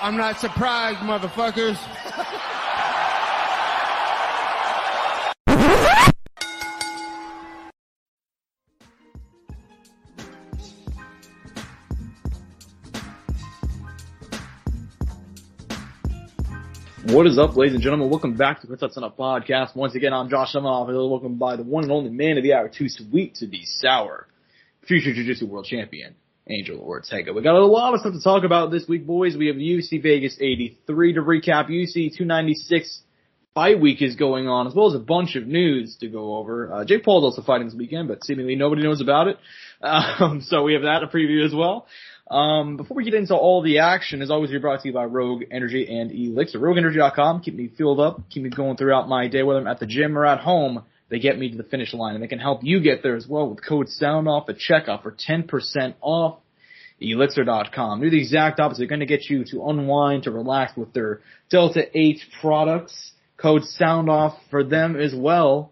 I'm not surprised, motherfuckers. What is up, ladies and gentlemen? Welcome back to the Quintet Up podcast. Once again, I'm Josh Evanoff, and welcome by the one and only man of the hour, too sweet to be sour, future Jiu-Jitsu world champion, Angel Ortega. We got a lot of stuff to talk about this week, boys. We have UFC Vegas 83 to recap. UFC 296 fight week is going on, as well as a bunch of news to go over. Uh, Jake Paul's also fighting this weekend, but seemingly nobody knows about it. Um, so we have that to preview as well. Um, before we get into all the action, as always, we're brought to you by Rogue Energy and ELYXR. RogueEnergy.com, keep me filled up, keep me going throughout my day, whether I'm at the gym or at home. They get me to the finish line, and they can help you get there as well with code sound SOUNDOFF at checkout for 10% off. ELYXR.com. Do the exact opposite. They're going to get you to unwind, to relax with their Delta 8 products. Code SOUNDOFF for them as well.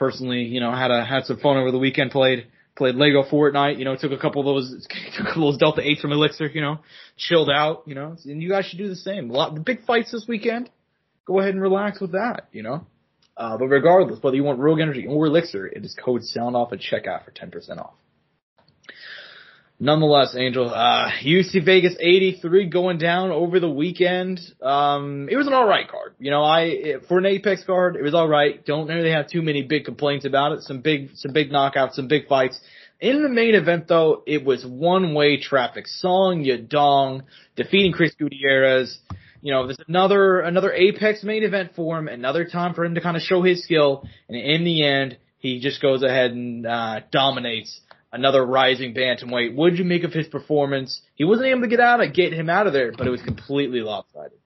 Personally, you know, had a, had some fun over the weekend, played played Lego Fortnite, you know, took a couple of those, took a couple of those Delta 8s from ELYXR, you know, chilled out, you know, and you guys should do the same. A lot, the big fights this weekend, go ahead and relax with that, you know. Uh, but regardless, whether you want Rogue Energy or ELYXR, it is code sound off at checkout for 10% off. Nonetheless, Angel, uh, UFC Vegas 83 going down over the weekend. Um, it was an alright card. You know, I, for an Apex card, it was alright. Don't really have too many big complaints about it. Some big, some big knockouts, some big fights. In the main event though, it was one way traffic. Song Yadong defeating Chris Gutierrez. You know, there's another, another Apex main event for him, another time for him to kind of show his skill. And in the end, he just goes ahead and, uh, dominates another rising bantamweight. What did you make of his performance? He wasn't able to get out of get him out of there, but it was completely lopsided.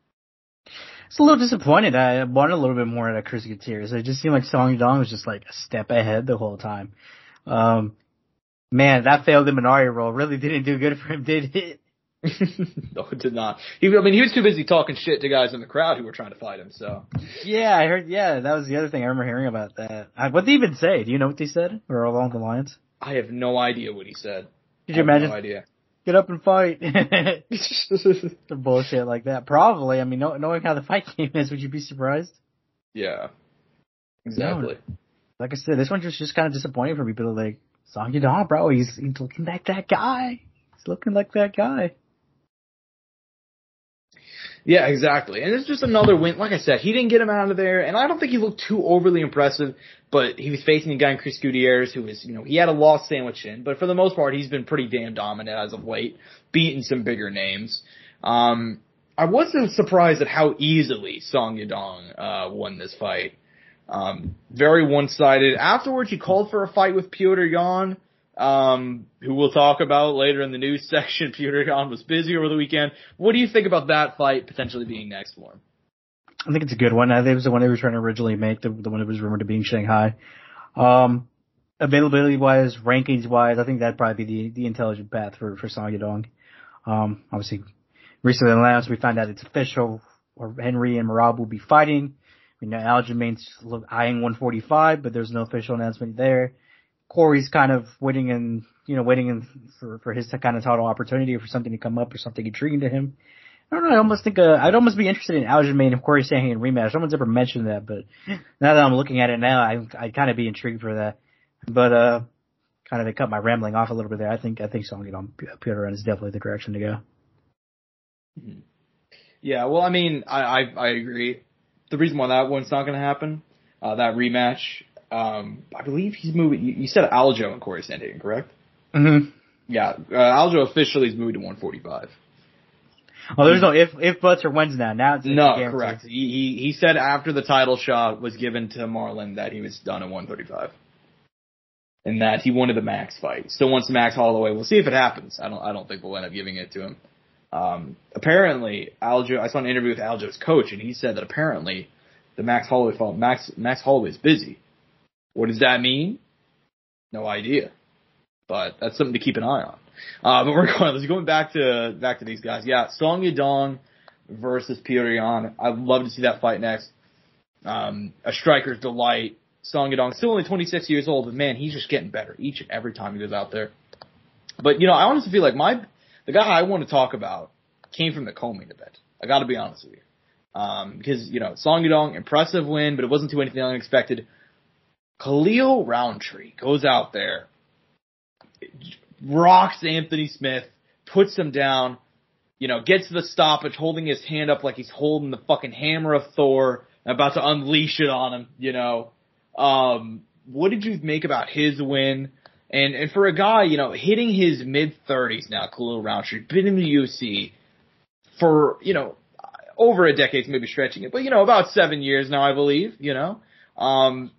It's a little disappointed. I wanted a little bit more out of Chris Gutierrez. It just seemed like Song Dong was just like a step ahead the whole time. Um, man, that failed Imanari roll really didn't do good for him, did it? no, it did not. He, I mean, he was too busy talking shit to guys in the crowd who were trying to fight him. So. Yeah, I heard. Yeah, that was the other thing I remember hearing about that. what did he even say? Do you know what they said, or along the lines? I have no idea what he said. Did you imagine? No idea. Get up and fight. the bullshit like that. Probably. I mean, knowing how the fight game is, would you be surprised? Yeah. Exactly. No. Like I said, this one was just kind of disappointing for me. People like, Song Yadong, bro, he's, he's looking like that guy. He's looking like that guy. Yeah, exactly. And it's just another win. Like I said, he didn't get him out of there, and I don't think he looked too overly impressive, but he was facing a guy in Chris Gutierrez who was, you know, he had a loss sandwich in, but for the most part, he's been pretty damn dominant as of late, beating some bigger names. Um, I wasn't surprised at how easily Song Yadong, uh, won this fight. Um, very one-sided. Afterwards, he called for a fight with Petr Yan um, who we'll talk about later in the news section. Petr Yan was busy over the weekend. What do you think about that fight potentially being next for him? I think it's a good one. I think it was the one they were trying to originally make, the, the one that was rumored to be in Shanghai. Um, availability wise, rankings wise, I think that'd probably be the, the intelligent path for, for Song Yadong. Um, obviously, recently announced, we found out it's official, or Henry and Merab will be fighting. We know Aljamain's eyeing 145, but there's no official announcement there. Corey's kind of waiting and you know waiting in for for his kind of title opportunity or for something to come up or something intriguing to him. I don't know. I almost think uh, I'd almost be interested in Aljamain and Corey Sandhagen rematch. No one's ever mentioned that, but now that I'm looking at it now, I I'd kind of be intrigued for that. But uh, kind of to cut my rambling off a little bit there. I think I think Song on Petr Yan is definitely the direction to go. Mm-hmm. Yeah, well, I mean, I I, I agree. The reason why that one's not going to happen, uh, that rematch, um, I believe he's moving. You, you said Aljo and Corey Sandhagen, correct? Mm-hmm. Yeah, uh, Aljo officially is moved to 145. Well, there's no if if buts or when's now. Now it's no correct. He, he he said after the title shot was given to Marlon that he was done at 135, and that he wanted the Max fight. Still wants Max Holloway. We'll see if it happens. I don't I don't think we'll end up giving it to him. Um, apparently, Aljo. I saw an interview with Aljo's coach, and he said that apparently the Max Holloway fight, Max Max Holloway is busy. What does that mean? No idea. But that's something to keep an eye on. Uh, but regardless, going back to back to these guys, yeah, Song Yadong versus Yan. I'd love to see that fight next. Um, a striker's delight. Song Yadong, still only 26 years old, but man, he's just getting better each and every time he goes out there. But you know, I honestly feel like my the guy I want to talk about came from the co-main event. I got to be honest with you, um, because you know Song Yadong, impressive win, but it wasn't too anything unexpected. Khalil Rountree goes out there, rocks Anthony Smith, puts him down, you know, gets the stoppage, holding his hand up like he's holding the fucking hammer of Thor, about to unleash it on him, you know. Um, what did you make about his win? And and for a guy, you know, hitting his mid thirties now, Khalil Rountree, been in the UFC for, you know, over a decade, maybe stretching it, but you know, about seven years now, I believe, you know. Um,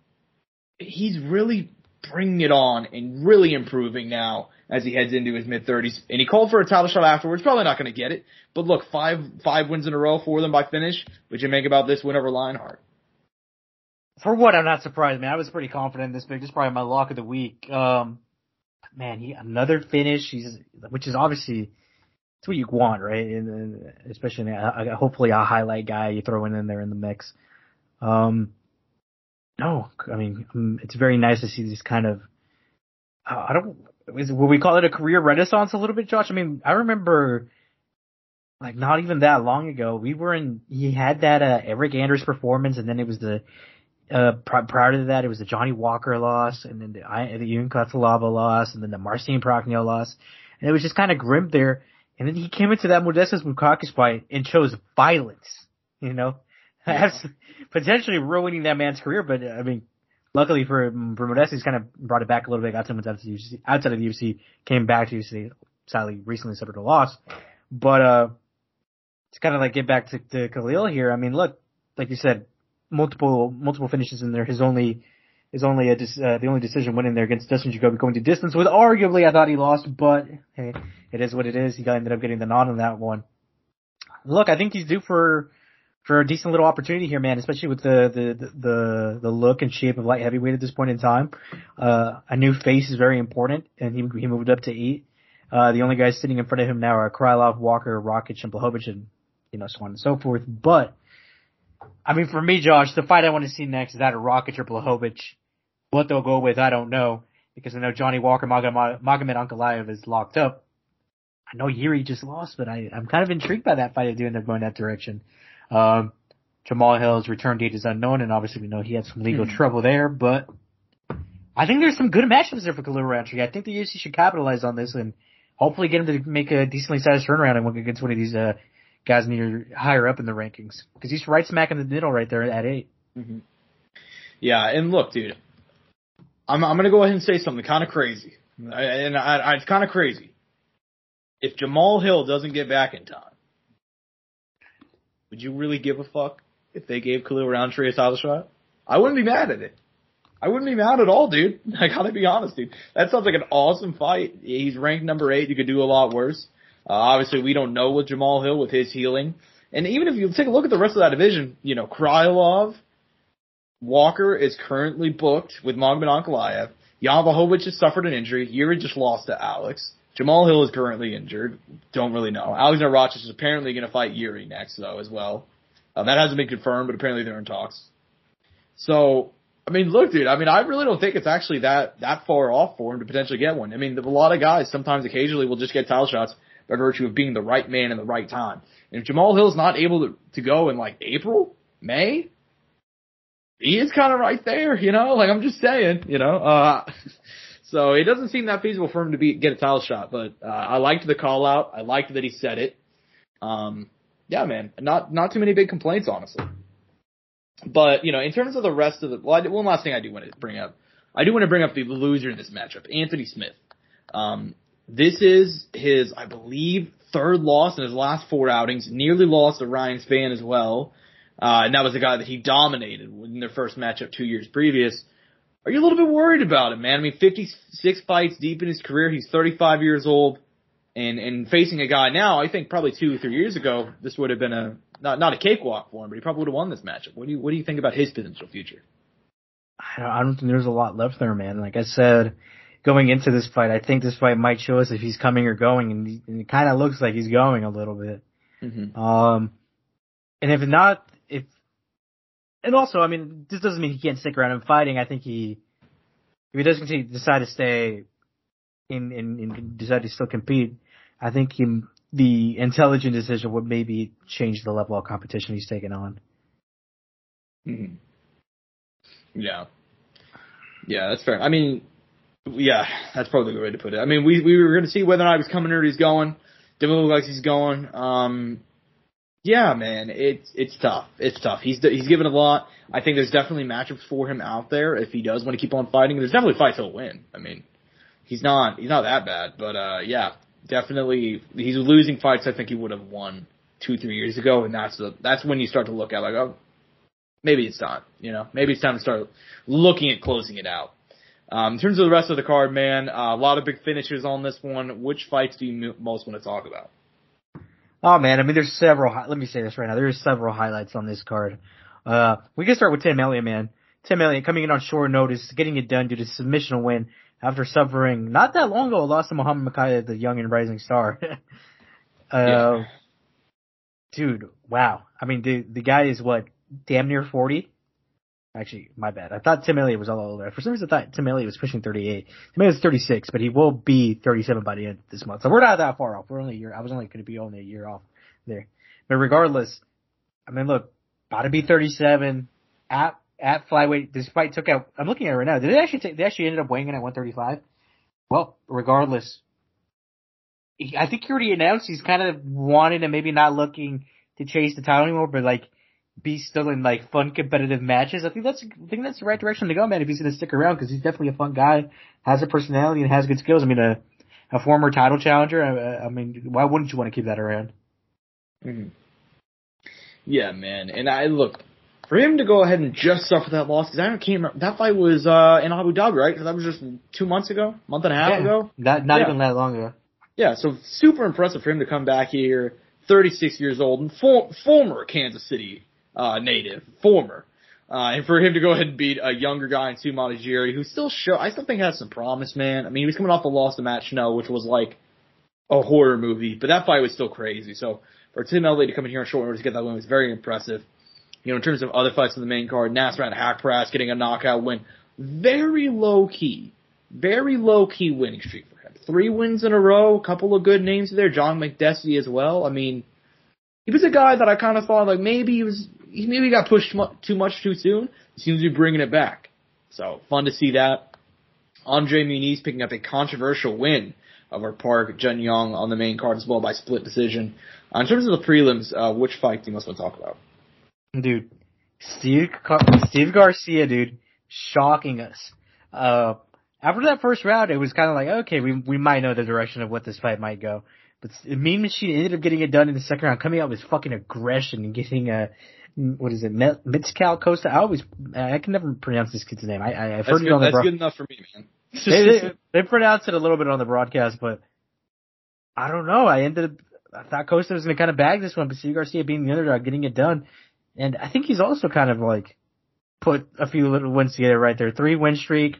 he's really bringing it on and really improving now as he heads into his mid thirties. And he called for a title shot afterwards. Probably not going to get it, but look, five five wins in a row for them by finish. What you make about this win over Lionheart? For what, I'm not surprised, man. I was pretty confident in this pick. This is probably my lock of the week. Um, man, he another finish. He's which is obviously it's what you want, right? And, and especially a, hopefully a highlight guy you throw in there in the mix. Um, no, I mean um, it's very nice to see these kind of. I don't. Is, we call it a career renaissance a little bit, Josh? I mean, I remember like not even that long ago, we were in. He had that uh, Eryk Anders performance, and then it was the uh, prior to that, it was the Johnny Walker loss, and then the, I, the Ion Cutelaba loss, and then the Marcin Prachnio loss, and it was just kind of grim there. And then he came into that Modestas Bukauskas fight and chose violence, you know, yeah. potentially ruining that man's career. But I mean, luckily for for Modestas, he's kind of brought it back a little bit, got someone outside of the UFC, outside of the UFC, came back to UFC, sadly recently suffered a loss, but uh, it's kind of like get back to, to Khalil here. I mean, look, like you said, multiple multiple finishes in there. His only his only a, uh, the only decision winning there against Dustin Jacoby going to distance with arguably I thought he lost, but hey, it is what it is. He ended up getting the nod on that one. Look, I think he's due for for a decent little opportunity here, man, especially with the the the the look and shape of light heavyweight at this point in time. Uh, a new face is very important, and he he moved up to eight. Uh, the only guys sitting in front of him now are Krylov, Walker, Rakic, and Blachowicz, and you know so on and so forth. But I mean, for me, Josh, the fight I want to see next is either Rakic or Blachowicz. What they'll go with, I don't know, because I know Johnny Walker Magomed Ankalaev is locked up. I know Yuri just lost, but I, I'm kind of intrigued by that fight. I do end up going that direction. Um, Jamal Hill's return date is unknown, and obviously we know he had some legal hmm. trouble there, but I think there's some good matchups there for Khalil Rountree. I think the UFC should capitalize on this and hopefully get him to make a decently sized turnaround and work against one of these uh, guys near higher up in the rankings because he's right smack in the middle right there at 8 mm-hmm. Yeah, and look, dude, I'm I'm gonna go ahead and say something kind of crazy, and I, I, it's kind of crazy. If Jamal Hill doesn't get back in time, would you really give a fuck if they gave Khalil Rountree a title shot? I wouldn't be mad at it. I wouldn't be mad at all, dude. I gotta be honest, dude. That sounds like an awesome fight. He's ranked number eight. You could do a lot worse. Uh, obviously, we don't know with Jamal Hill with his healing. And even if you take a look at the rest of that division, you know, Krylov, Walker is currently booked with Magomed Ankalaev. Jan has suffered an injury. Yuri just lost to Alex. Jamal Hill is currently injured. Don't really know. Alexander Rakic is apparently going to fight Yuri next, though, as well. Um, that hasn't been confirmed, but apparently they're in talks. So, I mean, look, dude. I mean, I really don't think it's actually that that far off for him to potentially get one. I mean, a lot of guys sometimes, occasionally, will just get title shots by virtue of being the right man in the right time. And if Jamal Hill's not able to, to go in like April, May, he is kind of right there, you know, like I'm just saying, you know, uh, so it doesn't seem that feasible for him to be, get a title shot, but, uh, I liked the call out. I liked that he said it. Um, yeah, man, not, not too many big complaints, honestly. But, you know, in terms of the rest of the, well, I, one last thing I do want to bring up. I do want to bring up the loser in this matchup, Anthony Smith. Um, this is his, I believe, third loss in his last four outings. Nearly lost to Ryan Spann as well. Uh, and that was a guy that he dominated in their first matchup two years previous. Are you a little bit worried about him, man? I mean, 56 fights deep in his career. He's 35 years old and, and facing a guy now, I think probably two or three years ago, this would have been a, not, not a cakewalk for him, but he probably would have won this matchup. What do you, what do you think about his potential future? I don't, I don't think there's a lot left there, man. Like I said, going into this fight. I think this fight might show us if he's coming or going, and, he, and it kind of looks like he's going a little bit. Mm-hmm. Um, and if not, and also, I mean, this doesn't mean he can't stick around and fighting. I think he, if he does continue decide to stay in, in, in decide to still compete, I think he the intelligent decision would maybe change the level of competition he's taking on. Mm-hmm. Yeah. Yeah, that's fair. I mean, yeah, that's probably the way to put it. I mean, we we were going to see whether or not he was coming or he's going. Didn't look like he's going. Um, yeah, man, it's it's tough. It's tough. He's he's given a lot. I think there's definitely matchups for him out there if he does want to keep on fighting. There's definitely fights he'll win. I mean, he's not he's not that bad, but uh, yeah, definitely he's losing fights. I think he would have won two three years ago, and that's the that's when you start to look at like oh maybe it's time. You know, maybe it's time to start looking at closing it out. Um, in terms of the rest of the card, man, uh, a lot of big finishes on this one. Which fights do you most want to talk about? Oh man, I mean, there's several. Let me say this right now. There's several highlights on this card. Uh, we can start with Tim Elliott, man. Tim Elliott coming in on short notice, getting it done due to submission win after suffering not that long ago a loss to Muhammad Mokaev, the young and rising star. uh, yeah. dude, wow. I mean, the the guy is what damn near 40. Actually, my bad. I thought Tim Elliott was all older. For some reason, I thought Tim Elliott was pushing 38. Tim Elliott's 36, but he will be 37 by the end of this month. So we're not that far off. We're only a year. I was only going to be only a year off there. But regardless, I mean, look, about to be 37 at at flyweight. This fight took out. I'm looking at it right now. Did they actually take? They actually ended up weighing in at 135. Well, regardless, I think he already announced he's kind of wanting and maybe not looking to chase the title anymore, but like be still in like fun competitive matches. I think that's I think that's the right direction to go, man. If he's going to stick around, because he's definitely a fun guy, has a personality, and has good skills. I mean, a a former title challenger. I, I mean, why wouldn't you want to keep that around? Mm-hmm. Yeah, man. And I look for him to go ahead and just suffer that loss because I don't can't remember that fight was uh in Abu Dhabi, right? Because that was just two months ago, month and a half yeah, ago. Not not yeah. even that long ago. Yeah, so super impressive for him to come back here, 36 years old and for, former Kansas City uh, native, former. Uh, and for him to go ahead and beat a younger guy in Su Mudaerji, who still show, I still think has some promise, man. I mean, he was coming off the loss to Matt Schnell, which was like a horror movie, but that fight was still crazy. So for Tim Elliott to come in here on short notice to get that win was very impressive. You know, in terms of other fights in the main card, Nasrat Haqparast getting a knockout win. Very low key. Very low key winning streak for him. Three wins in a row, a couple of good names there, John Makdessi as well. I mean, he was a guy that I kind of thought like maybe he was he maybe got pushed too much too soon. He seems to be bringing it back. So fun to see that. Andre Muniz picking up a controversial win over Park Jun Young on the main card as well by split decision. Uh, in terms of the prelims, uh, which fight do you most want to talk about? Dude, Steve Steve Garcia, dude, shocking us. Uh, after that first round, it was kind of like, okay, we we might know the direction of what this fight might go. But Mean Machine ended up getting it done in the second round, coming out with fucking aggression and getting a what is it, Mitzcal Costa? I always, I can never pronounce this kid's name. I, I have heard good, it on the. That's bro- good enough for me, man. they, they, they pronounce it a little bit on the broadcast, but I don't know. I ended up, I thought Costa was going to kind of bag this one, but Steve Garcia being the underdog, getting it done, and I think he's also kind of like put a few little wins together right there. Three win streak.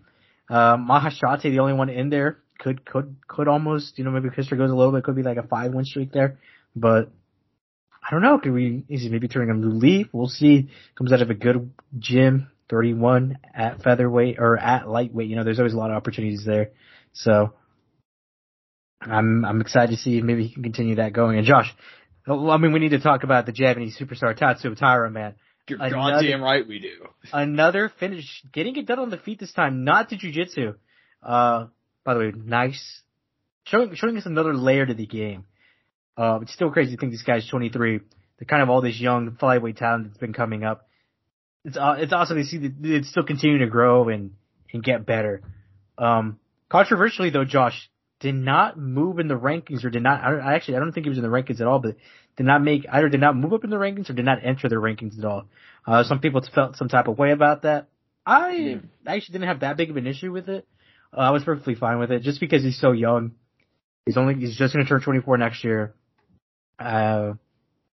Uh, Maheshate, the only one in there, could could could almost, you know, maybe history goes a little bit, could be like a five win streak there, but I don't know. Could we? Is he maybe turning a new leaf? We'll see. Comes out of a good gym, 31 at featherweight or at lightweight. You know, there's always a lot of opportunities there. So I'm I'm excited to see if maybe he can continue that going. And Josh, I mean, we need to talk about the Japanese superstar Tatsuya Taira, man. You're another, goddamn right we do. another finish, getting it done on the feet this time, not to jujitsu. Uh, by the way, nice, showing showing us another layer to the game. Uh, it's still crazy to think this guy's 23. The kind of all this young flyweight talent that's been coming up. It's uh, it's awesome to see that it's still continuing to grow and and get better. Um, controversially though, Josh did not move in the rankings or did not. I, I actually I don't think he was in the rankings at all, but did not make either did not move up in the rankings or did not enter the rankings at all. Uh, some people felt some type of way about that. I actually didn't have that big of an issue with it. Uh, I was perfectly fine with it just because he's so young. He's only he's just going to turn 24 next year. Uh,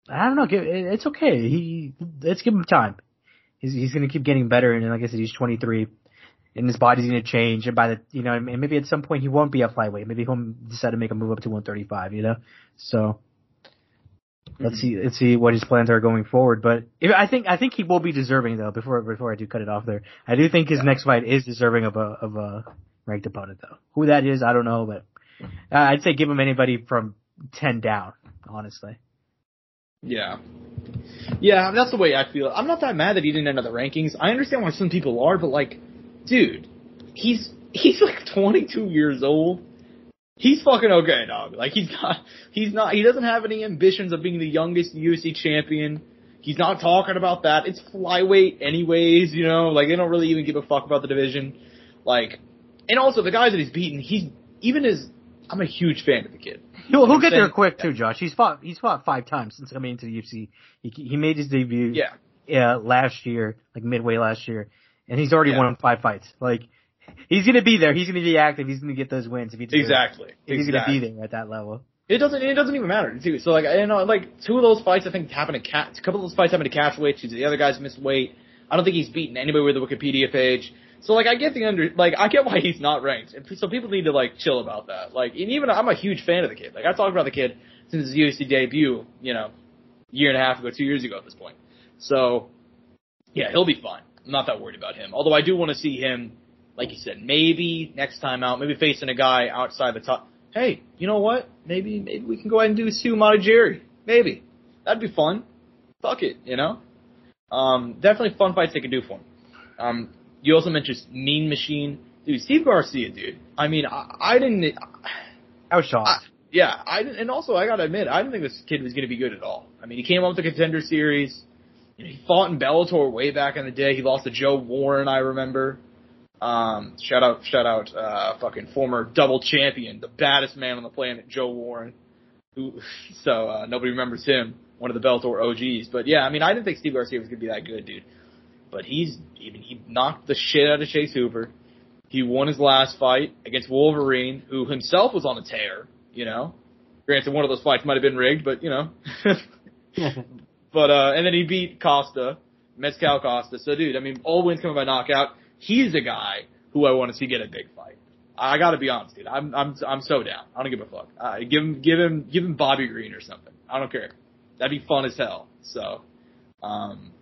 I don't know. It's okay. He let's give him time. He's he's going to keep getting better, and like I said, he's 23, and his body's going to change. And by the you know, and maybe at some point he won't be a flyweight. Maybe he'll decide to make a move up to 135. You know, so let's see let's see what his plans are going forward. But if, I think I think he will be deserving though. Before before I do cut it off there, I do think his yeah. next fight is deserving of a of a ranked opponent though. Who that is, I don't know, but uh, I'd say give him anybody from 10 down honestly. Yeah. Yeah, that's the way I feel. I'm not that mad that he didn't enter the rankings. I understand why some people are, but like, dude, he's he's like 22 years old. He's fucking okay, dog. Like he's not, he's not, he doesn't have any ambitions of being the youngest UFC champion. He's not talking about that. It's flyweight anyways, you know, like they don't really even give a fuck about the division. Like, and also the guys that he's beaten, he's, even as, I'm a huge fan of the kid. He'll, he'll get there quick too, Josh. He's fought he's fought five times since coming into the UFC. He he made his debut Yeah. uh, last year, like midway last year, and he's already Yeah. won five fights. Like he's gonna be there. He's gonna be active. He's gonna get those wins if he. Exactly. If he's exactly. gonna be there at that level. It doesn't. It doesn't even matter too. So like, I you know, like two of those fights I think happened to catch. A couple of those fights happened to catch weight. The other guys missed weight. I don't think he's beaten anybody with a Wikipedia page. So like, I get the under. Like, I get why he's not ranked. And so people need to like chill about that. Like, and even I'm a huge fan of the kid. Like, I talked about the kid since his UFC debut. You know, year and a half ago, two years ago at this point. So, yeah, he'll be fine. I'm not that worried about him. Although I do want to see him, like you said, maybe next time out, maybe facing a guy outside the top. Hey, you know what? Maybe maybe we can go ahead and do Sue Jerry. Maybe that'd be fun. Fuck it, you know. Um, definitely fun fights they could do for him. Um, you also mentioned Mean Machine, dude. Steve Garcia, dude. I mean, I, I didn't. I was shocked. I, yeah, I didn't, and also I gotta admit, I didn't think this kid was gonna be good at all. I mean, he came up with the contender series. You know, he fought in Bellator way back in the day. He lost to Joe Warren, I remember. Um, shout out, shout out, uh, fucking former double champion, the baddest man on the planet, Joe Warren. Who, so uh, nobody remembers him, one of the Bellator OGs. But yeah, I mean, I didn't think Steve Garcia was gonna be that good, dude. But he's even he knocked the shit out of Chase Hoover. He won his last fight against Wolverine, who himself was on a tear. You know, granted, one of those fights might have been rigged, but you know. but uh, and then he beat Costa, Mezcal Costa. So, dude, I mean, all wins coming by knockout. He's a guy who I want to see get a big fight. I got to be honest, dude. I'm I'm I'm so down. I don't give a fuck. Uh, give him give him give him Bobby Green or something. I don't care. That'd be fun as hell. So, um,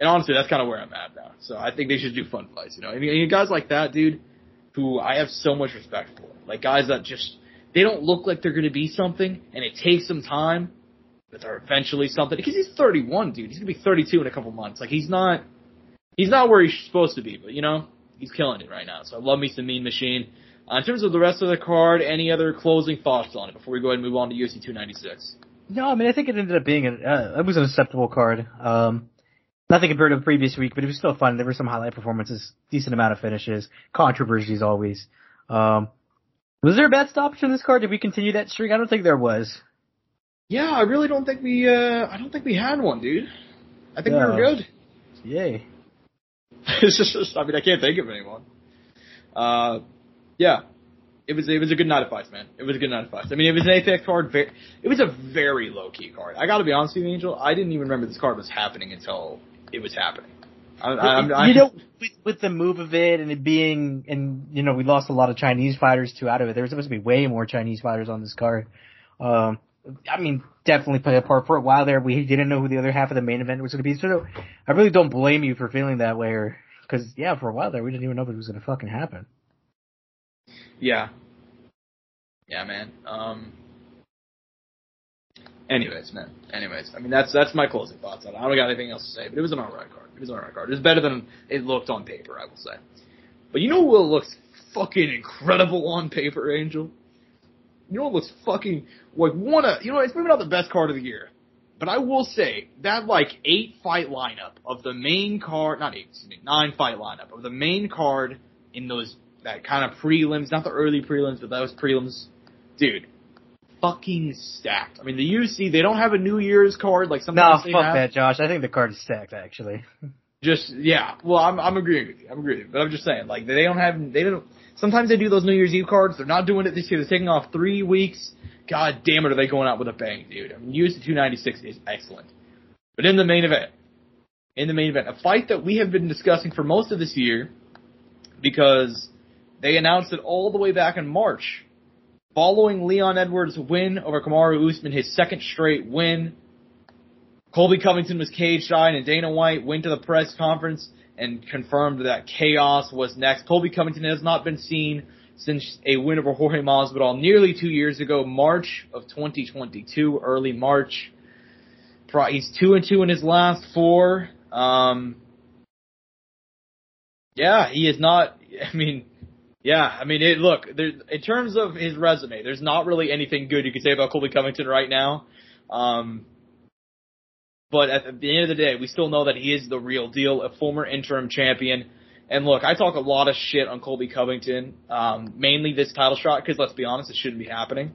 and honestly, that's kind of where I'm at now. So I think they should do fun fights. You know, and, and guys like that, dude, who I have so much respect for. Like guys that just they don't look like they're going to be something, and it takes some time, but they're eventually something. Because he's 31, dude. He's going to be 32 in a couple months. Like he's not he's not where he's supposed to be, but you know he's killing it right now. So I love me some Mean Machine. Uh, in terms of the rest of the card, any other closing thoughts on it before we go ahead and move on to UFC 296? No, I mean I think it ended up being a uh, it was an acceptable card. Um, nothing compared to the previous week, but it was still fun. There were some highlight performances, decent amount of finishes, controversies always. Um, was there a bad stoppage in this card? Did we continue that streak? I don't think there was. Yeah, I really don't think we. uh I don't think we had one, dude. I think we were good. Yay. it's just, I mean, I can't think of anyone. Uh, yeah, it was it was a good night of fights, man. It was a good night of fights. I mean, it was an Apex card. Very, it was a very low key card. I got to be honest with you, Angel. I didn't even remember this card was happening until it was happening. I, I, I'm, I, you know, with, with the move of it and it being, and you know, we lost a lot of Chinese fighters too out of it. There was supposed to be way more Chinese fighters on this card. Um, I mean, definitely played a part for a while there. We didn't know who the other half of the main event was going to be. So I really don't blame you for feeling that way, or because yeah, for a while there we didn't even know if it was going to fucking happen. Yeah. Yeah, man. Um. Anyways, man. Anyways, I mean that's that's my closing thoughts on it. I don't got anything else to say, but it was an alright card. It was an alright card. It was better than it looked on paper, I will say. But you know what looks fucking incredible on paper, Angel? You know what looks fucking like one of you know it's maybe not the best card of the year, but I will say that like eight fight lineup of the main card, not eight, excuse me, nine fight lineup of the main card in those that kind of prelims, not the early prelims, but those prelims, dude, fucking stacked. I mean, the UFC they don't have a New Year's card like No, sometimes fuck have. that, Josh. I think the card is stacked actually. Just yeah, well, I'm I'm agreeing with you. I'm agreeing, with you. but I'm just saying like they don't have they don't. Sometimes they do those New Year's Eve cards. They're not doing it this year. They're taking off three weeks. God damn it, are they going out with a bang, dude? I mean, UFC 296 is excellent, but in the main event, in the main event, a fight that we have been discussing for most of this year, because they announced it all the way back in March, following Leon Edwards' win over Kamaru Usman, his second straight win. Colby Covington was cage shy, and Dana White went to the press conference and confirmed that chaos was next. Colby Covington has not been seen since a win over Jorge Masvidal nearly two years ago, March of 2022, early March. He's two and two in his last four. Um, yeah, he is not. I mean, yeah, I mean, it, look, there, in terms of his resume, there's not really anything good you can say about Colby Covington right now. Um, but at the end of the day, we still know that he is the real deal, a former interim champion. And look, I talk a lot of shit on Colby Covington, um, mainly this title shot, because let's be honest, it shouldn't be happening.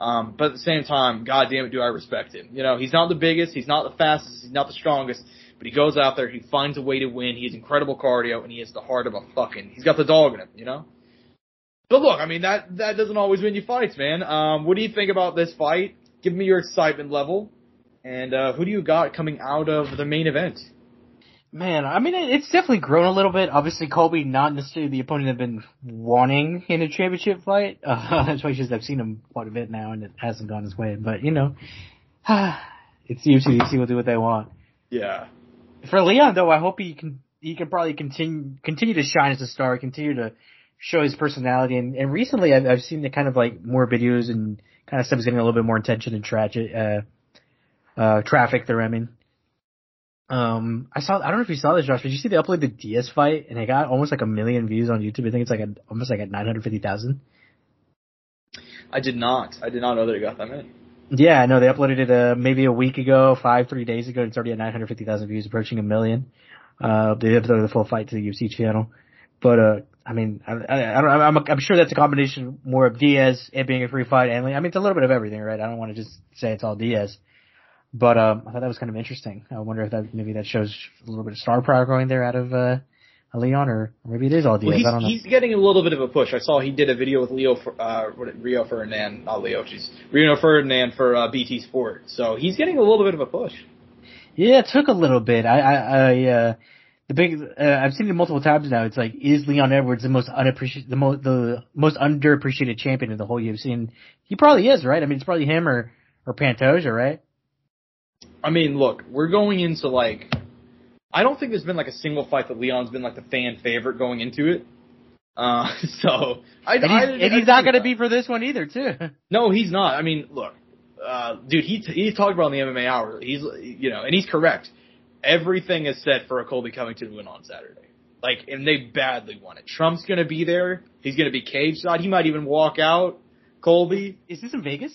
Um, but at the same time, god damn it, do I respect him. You know, he's not the biggest, he's not the fastest, he's not the strongest, but he goes out there, he finds a way to win, he has incredible cardio, and he has the heart of a fucking, he's got the dog in him, you know? But look, I mean, that, that doesn't always win you fights, man. Um, what do you think about this fight? Give me your excitement level. And uh, who do you got coming out of the main event? Man, I mean, it's definitely grown a little bit. Obviously, Colby not necessarily the opponent I've been wanting in a championship fight. Uh, especially because I've seen him quite a bit now, and it hasn't gone his way. But you know, it's UFC. UFC will do what they want. Yeah. For Leon, though, I hope he can he can probably continue continue to shine as a star, continue to show his personality. And, and recently, I've, I've seen the kind of like more videos and kind of stuff is getting a little bit more attention and tragic. Uh, uh, traffic they're I mean. Um, I saw, I don't know if you saw this, Josh, but you see they uploaded the Diaz fight and it got almost like a million views on YouTube. I think it's like a, almost like at 950,000. I did not. I did not know that it got that many. Yeah, no, they uploaded it, uh, maybe a week ago, five, three days ago. And it's already at 950,000 views, approaching a million. Uh, they uploaded the full fight to the UFC channel. But, uh, I mean, I, I, I don't, I'm, I'm sure that's a combination more of Diaz, it being a free fight, and I mean, it's a little bit of everything, right? I don't want to just say it's all Diaz. But um, I thought that was kind of interesting. I wonder if that maybe that shows a little bit of star power going there out of uh, Leon, or maybe it is all Diaz. Well, he's, I don't know. He's getting a little bit of a push. I saw he did a video with Leo, for, uh, Rio Ferdinand, not Leo, jeez, Rio Ferdinand for uh, BT Sport. So he's getting a little bit of a push. Yeah, it took a little bit. I, I, I uh, the big, uh, I've seen it multiple times now. It's like, is Leon Edwards the most unappreciated, the most, the most underappreciated champion in the whole UFC? And he probably is, right? I mean, it's probably him or, or Pantoja, right? I mean, look, we're going into like, I don't think there's been like a single fight that Leon's been like the fan favorite going into it. Uh, so I, and he's, I, and he's not going to be for this one either, too. No, he's not. I mean, look, uh, dude, he he talked about in the MMA hour. He's you know, and he's correct. Everything is set for a Colby Covington to win on Saturday. Like, and they badly want it. Trump's going to be there. He's going to be cage side. He might even walk out. Colby. Is this in Vegas?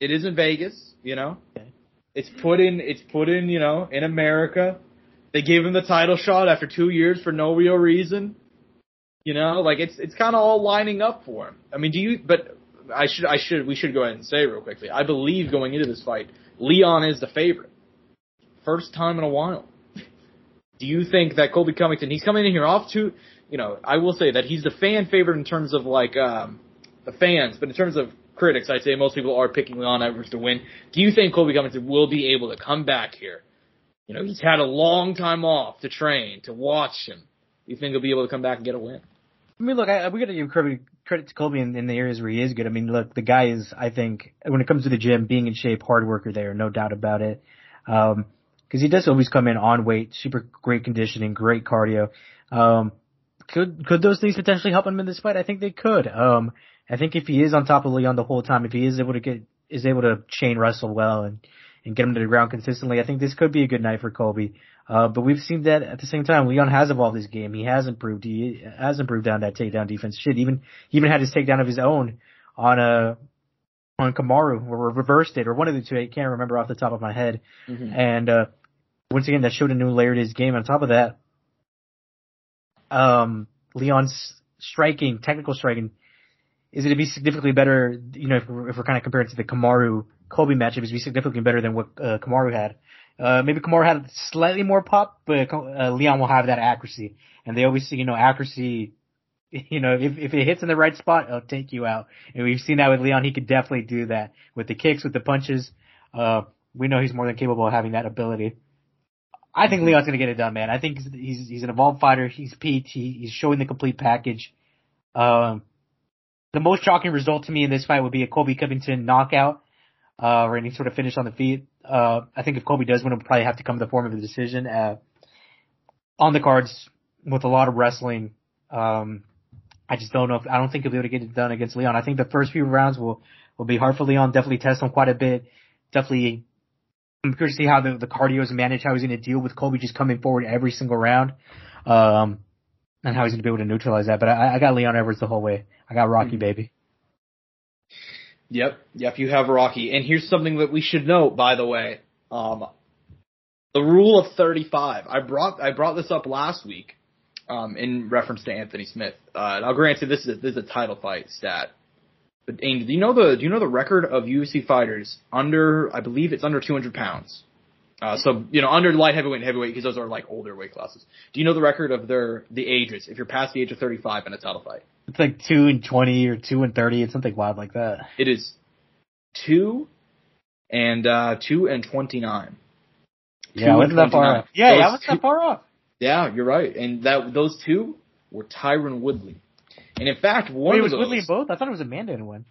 It is in Vegas. You know. Okay. It's put in, it's put in, you know, in America. They gave him the title shot after two years for no real reason. You know, like it's, it's kind of all lining up for him. I mean, do you, but I should, I should, we should go ahead and say real quickly. I believe going into this fight, Leon is the favorite. First time in a while. Do you think that Colby Covington, he's coming in here off to, you know, I will say that he's the fan favorite in terms of like, um, the fans, but in terms of critics, I'd say most people are picking Leon Edwards to win. Do you think Colby Covington will be able to come back here? You know, he's had a long time off to train, to watch him. Do you think he'll be able to come back and get a win? I mean, look, I, we got to give credit, credit to Colby in, in the areas where he is good. I mean, look, the guy is, I think, when it comes to the gym, being in shape, hard worker there, no doubt about it. Um, cause he does always come in on weight, super great conditioning, great cardio. Um, could, could those things potentially help him in this fight? I think they could. Um, I think if he is on top of Leon the whole time, if he is able to get is able to chain wrestle well and and get him to the ground consistently, I think this could be a good night for Colby. Uh, but we've seen that at the same time, Leon has evolved his game. He has improved. He has improved down that takedown defense. Shit, even he even had his takedown of his own on a on Kamaru or reversed it or one of the two. I can't remember off the top of my head. Mm-hmm. And uh, once again, that showed a new layer to his game. On top of that, um, Leon's striking, technical striking is it to be significantly better, you know, if we're, if we're kind of comparing to the Kamaru Colby matchup, is be significantly better than what uh, Kamaru had. Uh, maybe Kamaru had slightly more pop, but uh, Leon will have that accuracy. And they always say, you know, accuracy, you know, if, if it hits in the right spot, it'll take you out. And we've seen that with Leon. He could definitely do that with the kicks, with the punches. Uh, we know he's more than capable of having that ability. I think Leon's gonna get it done, man. I think he's, he's an evolved fighter. He's peaked. He, he's showing the complete package. Um, the most shocking result to me in this fight would be a Colby Covington knockout, uh, or any sort of finish on the feet. Uh, I think if Colby does win, it'll probably have to come in the form of a decision. Uh, on the cards with a lot of wrestling, um, I just don't know if I don't think he'll be able to get it done against Leon. I think the first few rounds will will be hard for Leon. Definitely test him quite a bit. Definitely, I'm curious to see how the the cardio is managed. How he's going to deal with Colby just coming forward every single round, um, and how he's going to be able to neutralize that. But I, I got Leon Edwards the whole way. I got Rocky, mm-hmm. baby. Yep, yep, you have Rocky. And here's something that we should note, by the way. Um, the rule of 35. I brought I brought this up last week um, in reference to Anthony Smith. Uh, now, granted, this is a, this is a title fight stat. But Angel, do you know the do you know the record of UFC fighters under? I believe it's under 200 pounds. Uh, so you know under light heavyweight and heavyweight because those are like older weight classes. Do you know the record of their the ages if you're past the age of 35 in a title fight? It's like two and 20 or two and 30. It's something wild like that. It is two and uh, two and 29. Yeah, I wasn't that far off. Yeah, those yeah, I wasn't that far off. Yeah, you're right. And that those two were Tyron Woodley. And in fact, one Wait, of was those, Woodley both? I thought it was Amanda in one.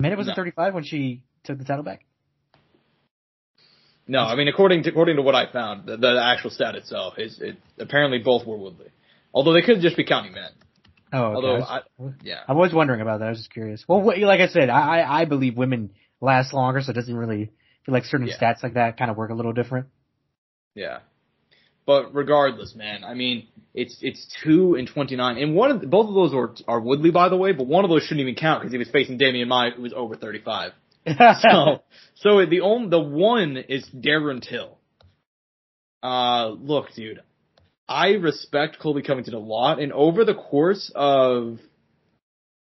Amanda was no. 35 when she took the title back. No, I mean according to according to what I found, the, the actual stat itself is it apparently both were Woodley. Although they could just be counting men. Oh, okay. Although I, yeah, I was wondering about that. I was just curious. Well, like I said, I I believe women last longer, so it doesn't really feel like certain yeah. stats like that kind of work a little different. Yeah. But regardless, man, I mean, it's it's two and twenty nine, and one of the, both of those are are Woodley, by the way, but one of those shouldn't even count because he was facing Demian Maia, who was over thirty five. so, so the only the one is Darren Till. Uh, look, dude, I respect Colby Covington a lot, and over the course of,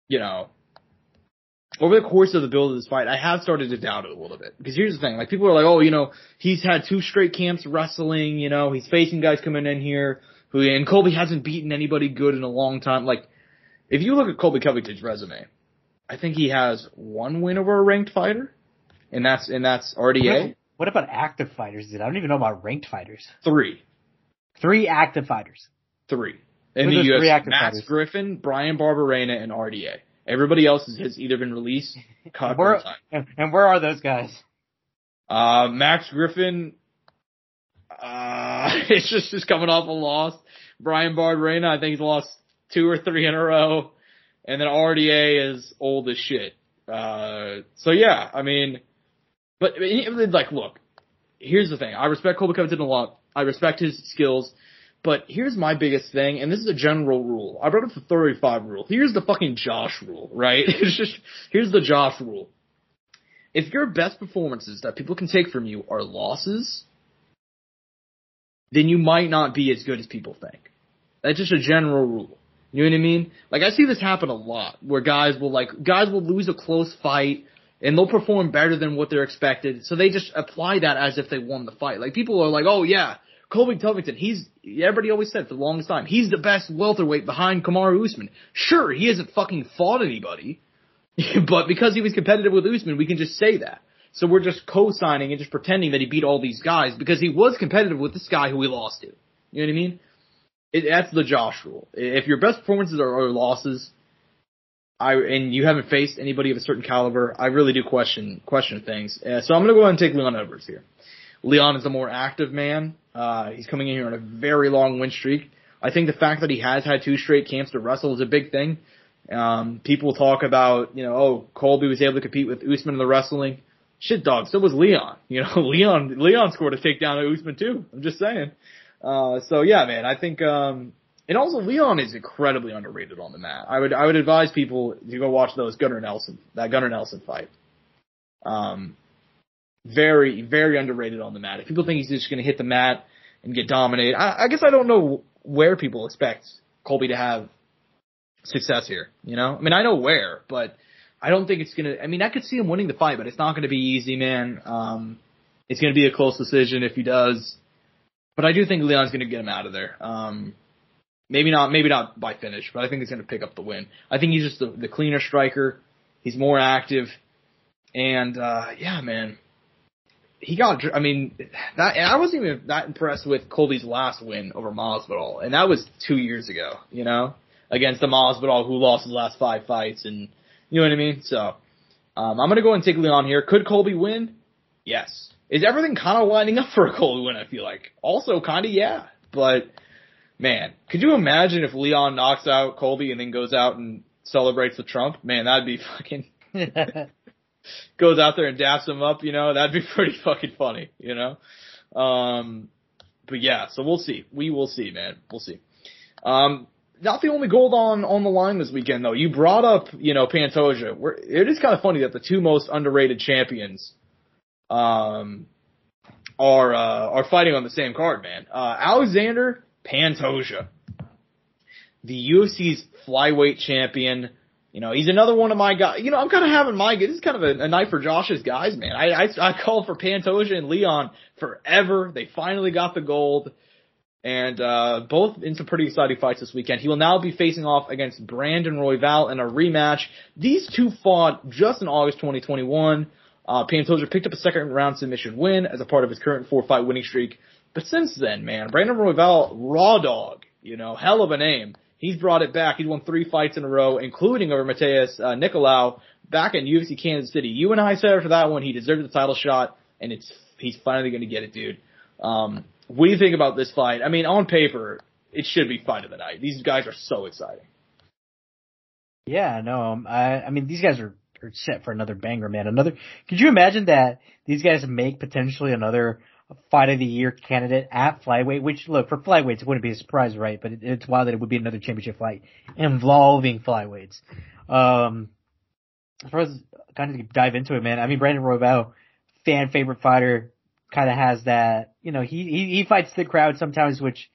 you know, over the course of the build of this fight, I have started to doubt it a little bit. Because here's the thing, like people are like, oh, you know, he's had two straight camps wrestling, you know, he's facing guys coming in here who, and Colby hasn't beaten anybody good in a long time. Like, if you look at Colby Covington's resume, I think he has one win over a ranked fighter, and that's, and that's RDA. What about active fighters? I don't even know about ranked fighters. Three. Three active fighters. Three. In the US, Max fighters? Griffin, Bryan Barberena, and RDA. Everybody else has either been released, cut, where, and, and where are those guys? Uh, Max Griffin, uh, it's just, just coming off a loss. Bryan Barberena, I think he's lost two or three in a row. And then RDA is old as shit. Uh, so yeah, I mean, but like, look, here's the thing. I respect Colby Covington a lot. I respect his skills. But here's my biggest thing, and this is a general rule. I brought up the 35 rule. Here's the fucking Josh rule, right? It's just, here's the Josh rule. If your best performances that people can take from you are losses, then you might not be as good as people think. That's just a general rule. You know what I mean? Like I see this happen a lot where guys will like, guys will lose a close fight and they'll perform better than what they're expected. So they just apply that as if they won the fight. Like people are like, oh yeah, Colby Covington, he's everybody always said for the longest time, he's the best welterweight behind Kamaru Usman. Sure, he hasn't fucking fought anybody, but because he was competitive with Usman, we can just say that. So we're just co-signing and just pretending that he beat all these guys because he was competitive with this guy who he lost to. You know what I mean? It, that's the Josh rule. If your best performances are, are losses, I and you haven't faced anybody of a certain caliber, I really do question question things. Uh, so I'm gonna go ahead and take Leon Edwards here. Leon is a more active man. Uh, he's coming in here on a very long win streak. I think the fact that he has had two straight camps to wrestle is a big thing. Um, people talk about, you know, oh, Colby was able to compete with Usman in the wrestling. Shit, dog. So was Leon. You know, Leon, Leon scored a takedown at Usman too. I'm just saying. Uh, so yeah, man, I think, um, and also Leon is incredibly underrated on the mat. I would, I would advise people to go watch those Gunnar Nelson, that Gunnar Nelson fight. Um, very, very underrated on the mat. If people think he's just going to hit the mat and get dominated, I, I guess I don't know where people expect Colby to have success here. You know, I mean, I know where, but I don't think it's gonna. I mean, I could see him winning the fight, but it's not going to be easy, man. Um, it's going to be a close decision if he does. But I do think Leon's going to get him out of there. Um, maybe not, maybe not by finish, but I think he's going to pick up the win. I think he's just the, the cleaner striker. He's more active, and uh, yeah, man he got. I mean, that I wasn't even that impressed with Colby's last win over Masvidal, and that was two years ago. You know, against the Masvidal who lost his last five fights, and you know what I mean. So, um, I'm gonna go and take Leon here. Could Colby win? Yes. Is everything kind of lining up for a Colby win? I feel like. Also, kind of yeah, but man, could you imagine if Leon knocks out Colby and then goes out and celebrates with Trump? Man, that'd be fucking goes out there and daps him up, you know, that'd be pretty fucking funny, you know? Um, but yeah, so we'll see. We will see, man. We'll see. Um, not the only gold on, on the line this weekend though. You brought up, you know, Pantoja. We're, it is kind of funny that the two most underrated champions, um, are, uh, are fighting on the same card, man. Uh, Alexander Pantoja. The UFC's flyweight champion, you know, he's another one of my guys. You know, I'm kind of having my, this is kind of a, a night for Josh's guys, man. I, I, I called for Pantoja and Leon forever. They finally got the gold. And, uh, both in some pretty exciting fights this weekend. He will now be facing off against Brandon Royval in a rematch. These two fought just in August 2021. Uh, Pantoja picked up a second round submission win as a part of his current four fight winning streak. But since then, man, Brandon Royval, raw dog, you know, hell of a name. He's brought it back. He's won three fights in a row, including over Matheus uh, Nicolau back in UFC Kansas City. You and I said after that one he deserved the title shot, and it's he's finally going to get it, dude. Um, what do you think about this fight? I mean, on paper, it should be fight of the night. These guys are so exciting. Yeah, no, um, I, I mean, these guys are, are set for another banger, man. Another, could you imagine that these guys make potentially another fight of the year candidate at flyweight, which look, for flyweights, it wouldn't be a surprise, right? But it, it's wild that it would be another championship fight involving flyweights. Um, us, kind of dive into it, man. I mean, Brandon Royval, fan favorite fighter, kind of has that, you know, he, he, he fights the crowd sometimes, which,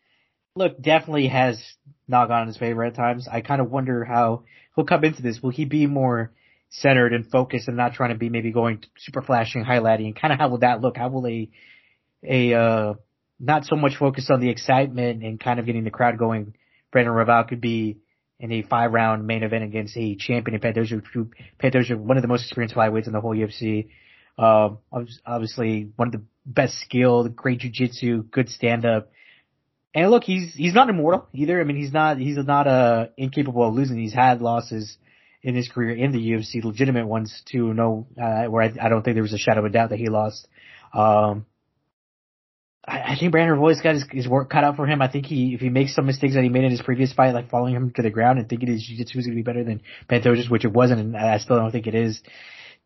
look, definitely has not gone in his favor at times. I kind of wonder how he'll come into this. Will he be more centered and focused and not trying to be maybe going super flashing, highlighting, and kind of how will that look? How will they a uh, not so much focused on the excitement and kind of getting the crowd going. Brandon Royval could be in a five round main event against a champion in Pantoja. Pantoja, one of the most experienced flyweights in the whole UFC. Um, obviously one of the best skilled, great jujitsu, good stand up. And look, he's he's not immortal either. I mean, he's not he's not uh incapable of losing. He's had losses in his career in the UFC, legitimate ones too. No, uh, where I, I don't think there was a shadow of a doubt that he lost. Um, I, I think Brandon Roy's got his, his work cut out for him. I think he, if he makes some mistakes that he made in his previous fight, like following him to the ground and thinking his jiu-jitsu was going to be better than Pantoja's, which it wasn't, and I still don't think it is.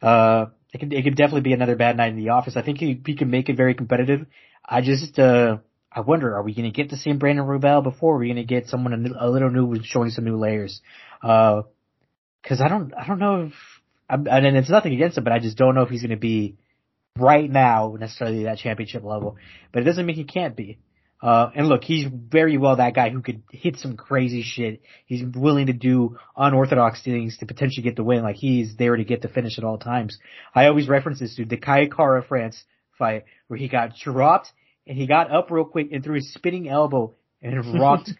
Uh, it could, it could definitely be another bad night in the office. I think he, he can make it very competitive. I just, uh, I wonder, are we going to get the same Brandon Royval before? Are we going to get someone a, new, a little new showing some new layers? Uh, cause I don't, I don't know if, I, and it's nothing against him, but I just don't know if he's going to be right now necessarily that championship level, but it doesn't mean he can't be. Uh, and look, he's very well that guy who could hit some crazy shit. He's willing to do unorthodox things to potentially get the win. Like he's there to get the finish at all times. I always reference this to the Kai Kara France fight where he got dropped and he got up real quick and threw a spinning elbow and rocked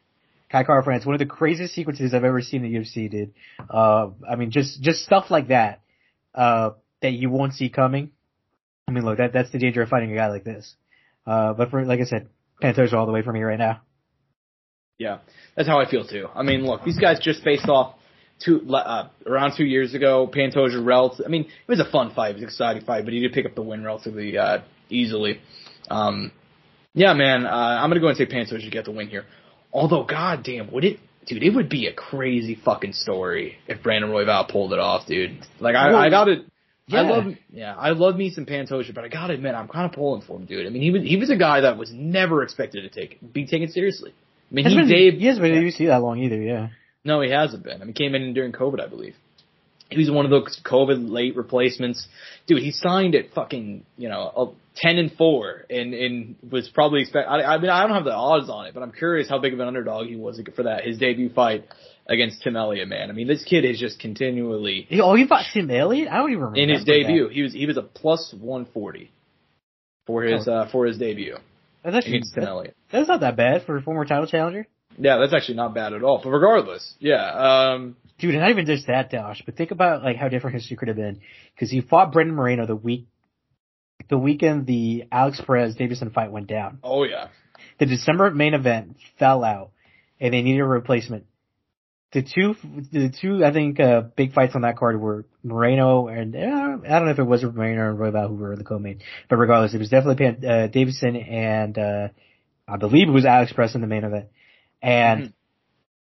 Kai Kara France. One of the craziest sequences I've ever seen in the UFC, dude. Uh, I mean, just, just stuff like that, uh, that you won't see coming. I mean, look, that that's the danger of fighting a guy like this. Uh, but for like I said, Pantoja all the way for me right now. Yeah, that's how I feel too. I mean, look, these guys just faced off two uh, around two years ago. Pantoja relative. I mean, it was a fun fight, it was an exciting fight, but he did pick up the win relatively uh, easily. Um, yeah, man, uh, I'm gonna go and say Pantoja get the win here. Although, goddamn, would it, dude? It would be a crazy fucking story if Brandon Royval pulled it off, dude. Like, I, I got it. Yeah. I love, yeah, I love me some Pantoja, but I gotta admit, I'm kind of pulling for him, dude. I mean, he was he was a guy that was never expected to take be taken seriously. I mean, he been, Dave, he hasn't been in the that long either, yeah. No, he hasn't been. I mean, he came in during COVID, I believe. He was one of those COVID late replacements. Dude, he signed at fucking, you know, ten and four, and and was probably expect. I, I mean, I don't have the odds on it, but I'm curious how big of an underdog he was for that his debut fight against Tim Elliott, man. I mean, this kid is just continually. Oh, he fought Tim Elliott? I don't even remember. In his debut, that. he was he was a plus one forty for his oh. uh for his debut. That's actually against Tim Elliott. That's not that bad for a former title challenger. Yeah, that's actually not bad at all. But regardless, yeah. Um Dude, not even just that, Josh, but think about like how different history could have been because he fought Brandon Moreno the week, the weekend the Alex Perez Davison fight went down. Oh yeah. The December main event fell out, and they needed a replacement the two, the two, I think, uh, big fights on that card were Moreno and, uh, I don't know if it was Moreno and Royval who were the co-main, but regardless, it was definitely Pan, uh, Davison and, uh, I believe it was Alex Perez in the main event. And Mhm.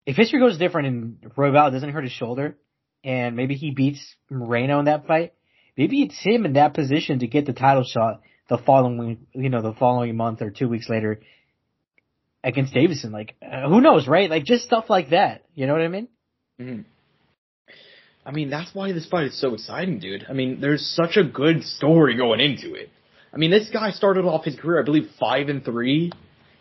if history goes different and Royval doesn't hurt his shoulder, and maybe he beats Moreno in that fight, maybe it's him in that position to get the title shot the following, you know, the following month or two weeks later against Davison. Like, uh, who knows, right? Like, just stuff like that. You know what I mean? Mhm. I mean, that's why this fight is so exciting, dude. I mean, there's such a good story going into it. I mean, this guy started off his career, I believe, five and three.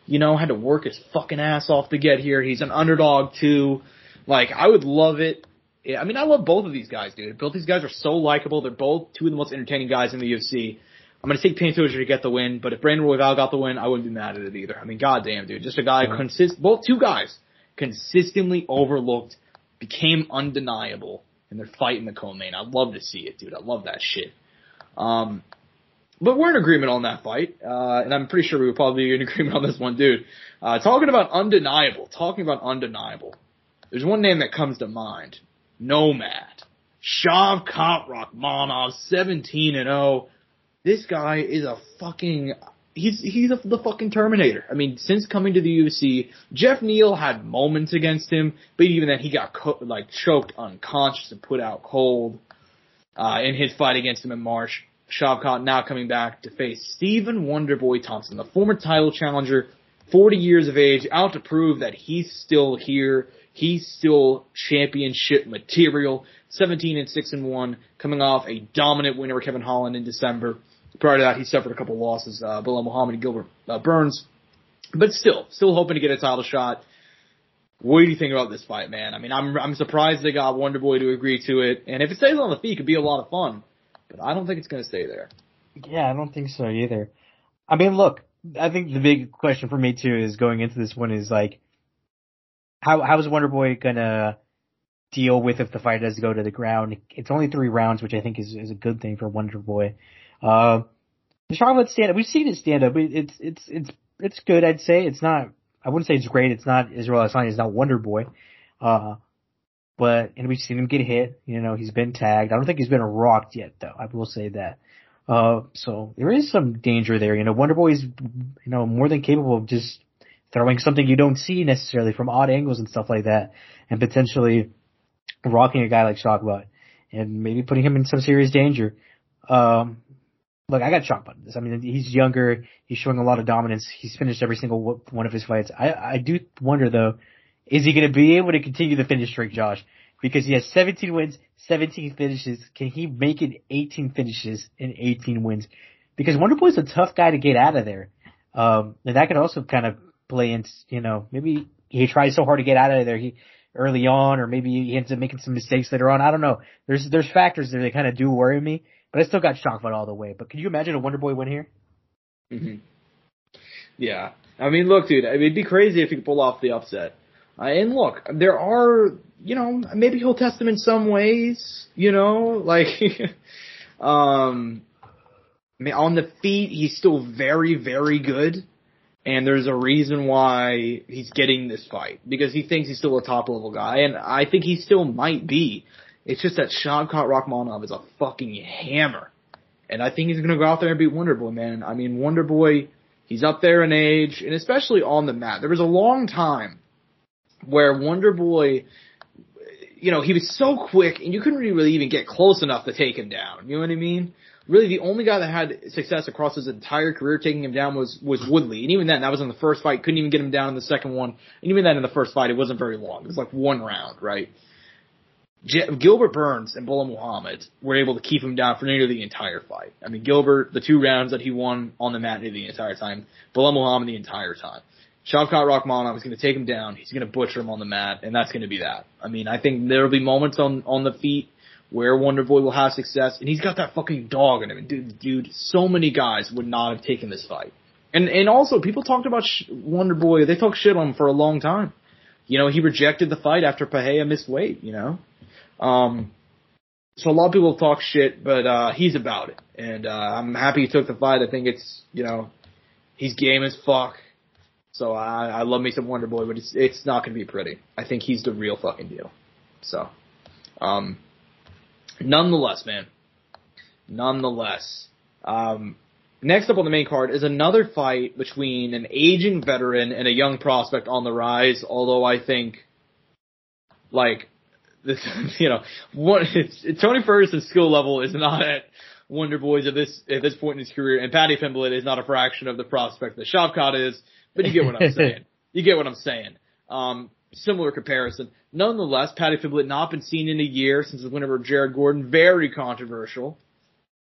You know, had to work his fucking ass off to get here. He's an underdog too. Like, I would love it. Yeah, I mean, I love both of these guys, dude. Both these guys are so likable. They're both two of the most entertaining guys in the UFC. I'm gonna take Pantoja to get the win, but if Brandon Royval got the win, I wouldn't be mad at it either. I mean, goddamn, dude, just a guy Yeah. consist, both two guys consistently overlooked, became undeniable in their fight in the co-main. I'd love to see it, dude. I love that shit. Um, but we're in agreement on that fight, uh, and I'm pretty sure we would probably be in agreement on this one, dude. Uh, talking about undeniable, talking about undeniable. There's one name that comes to mind. Nomad. Shavkat Rakhmonov, 17 and 0. This guy is a fucking, he's, he's a, the fucking Terminator. I mean, since coming to the UFC, Geoff Neal had moments against him, but even then he got co- like choked unconscious and put out cold, uh, in his fight against him in March. Shavkat now coming back to face Stephen Wonderboy Thompson, the former title challenger, 40 years of age, out to prove that he's still here. He's still championship material. 17 and 6 and 1, coming off a dominant win over Kevin Holland in December. Prior to that, he suffered a couple losses, uh, Belal Muhammad and Gilbert uh, Burns. But still, still hoping to get a title shot. What do you think about this fight, man? I mean, I'm I'm surprised they got Wonderboy to agree to it, and if it stays on the feet, it could be a lot of fun. But I don't think it's going to stay there. Yeah, I don't think so either. I mean, look, I think the big question for me too is going into this one is like, how how is Wonderboy gonna deal with if the fight does go to the ground? It's only three rounds, which I think is is a good thing for Wonderboy. Uh, Charlotte stand up, we've seen it stand up. It's it's it's it's good. I'd say it's not. I wouldn't say it's great. It's not Israel Adesanya. It's not Wonderboy. Uh, but and we've seen him get hit. You know, he's been tagged. I don't think he's been rocked yet, though. I will say that. Uh, so there is some danger there. You know, Wonderboy is, you know, more than capable of just throwing something you don't see necessarily from odd angles and stuff like that, and potentially rocking a guy like Shavkat and maybe putting him in some serious danger. Um, look, I got shocked by this. I mean, he's younger. He's showing a lot of dominance. He's finished every single one of his fights. I, I do wonder though, is he going to be able to continue the finish streak, Josh? Because he has 17 wins, 17 finishes. Can he make it 18 finishes and 18 wins? Because Wonderboy's a tough guy to get out of there. Um, and that could also kind of play into, you know, maybe he tries so hard to get out of there he early on, or maybe he ends up making some mistakes later on. I don't know. There's there's factors there that kind of do worry me, but I still got Shavkat all the way. But can you imagine a Wonder Boy win here? hmm Yeah. I mean, look, dude, I mean, it'd be crazy if he could pull off the upset. Uh, and look, there are, you know, maybe he'll test them in some ways, you know, like, um, I mean, on the feet, he's still very, very good. And there's a reason why he's getting this fight because he thinks he's still a top level guy, and I think he still might be. It's just that Shavkat Rakhmonov is a fucking hammer, and I think he's gonna go out there and beat Wonderboy, man. I mean, Wonderboy, he's up there in age, and especially on the mat. There was a long time where Wonderboy, you know, he was so quick, and you couldn't really even get close enough to take him down. You know what I mean? Really, the only guy that had success across his entire career taking him down was was Woodley, and even then, that was in the first fight. Couldn't even get him down in the second one, and even then, in the first fight, it wasn't very long. It was like one round, right? Gilbert Burns and Belal Muhammad were able to keep him down for nearly the entire fight. I mean, Gilbert, the two rounds that he won on the mat the entire time. Belal Muhammad the entire time. Shavkat Rakhmonov is going to take him down. He's going to butcher him on the mat, and that's going to be that. I mean, I think there will be moments on on the feet where Wonderboy will have success, and he's got that fucking dog in him. And dude, dude, so many guys would not have taken this fight. And and also, people talked about sh- Wonderboy. They talked shit on him for a long time. You know, he rejected the fight after Pahea missed weight. You know, um, so a lot of people talk shit, but uh, he's about it, and uh, I'm happy he took the fight. I think it's you know, he's game as fuck. So I, I love me some Wonder Boy, but it's it's not gonna be pretty. I think he's the real fucking deal. So, um, nonetheless, man, nonetheless, um, Next up on the main card is another fight between an aging veteran and a young prospect on the rise. Although I think, like, this, you know, what Tony Ferguson's skill level is not at Wonder Boys at this at this point in his career, and Paddy Pimblett is not a fraction of the prospect that Shavkat is. But you get what I'm saying. You get what I'm saying. Um, similar comparison. Nonetheless, Paddy Pimblett not been seen in a year since his win over Jared Gordon. Very controversial.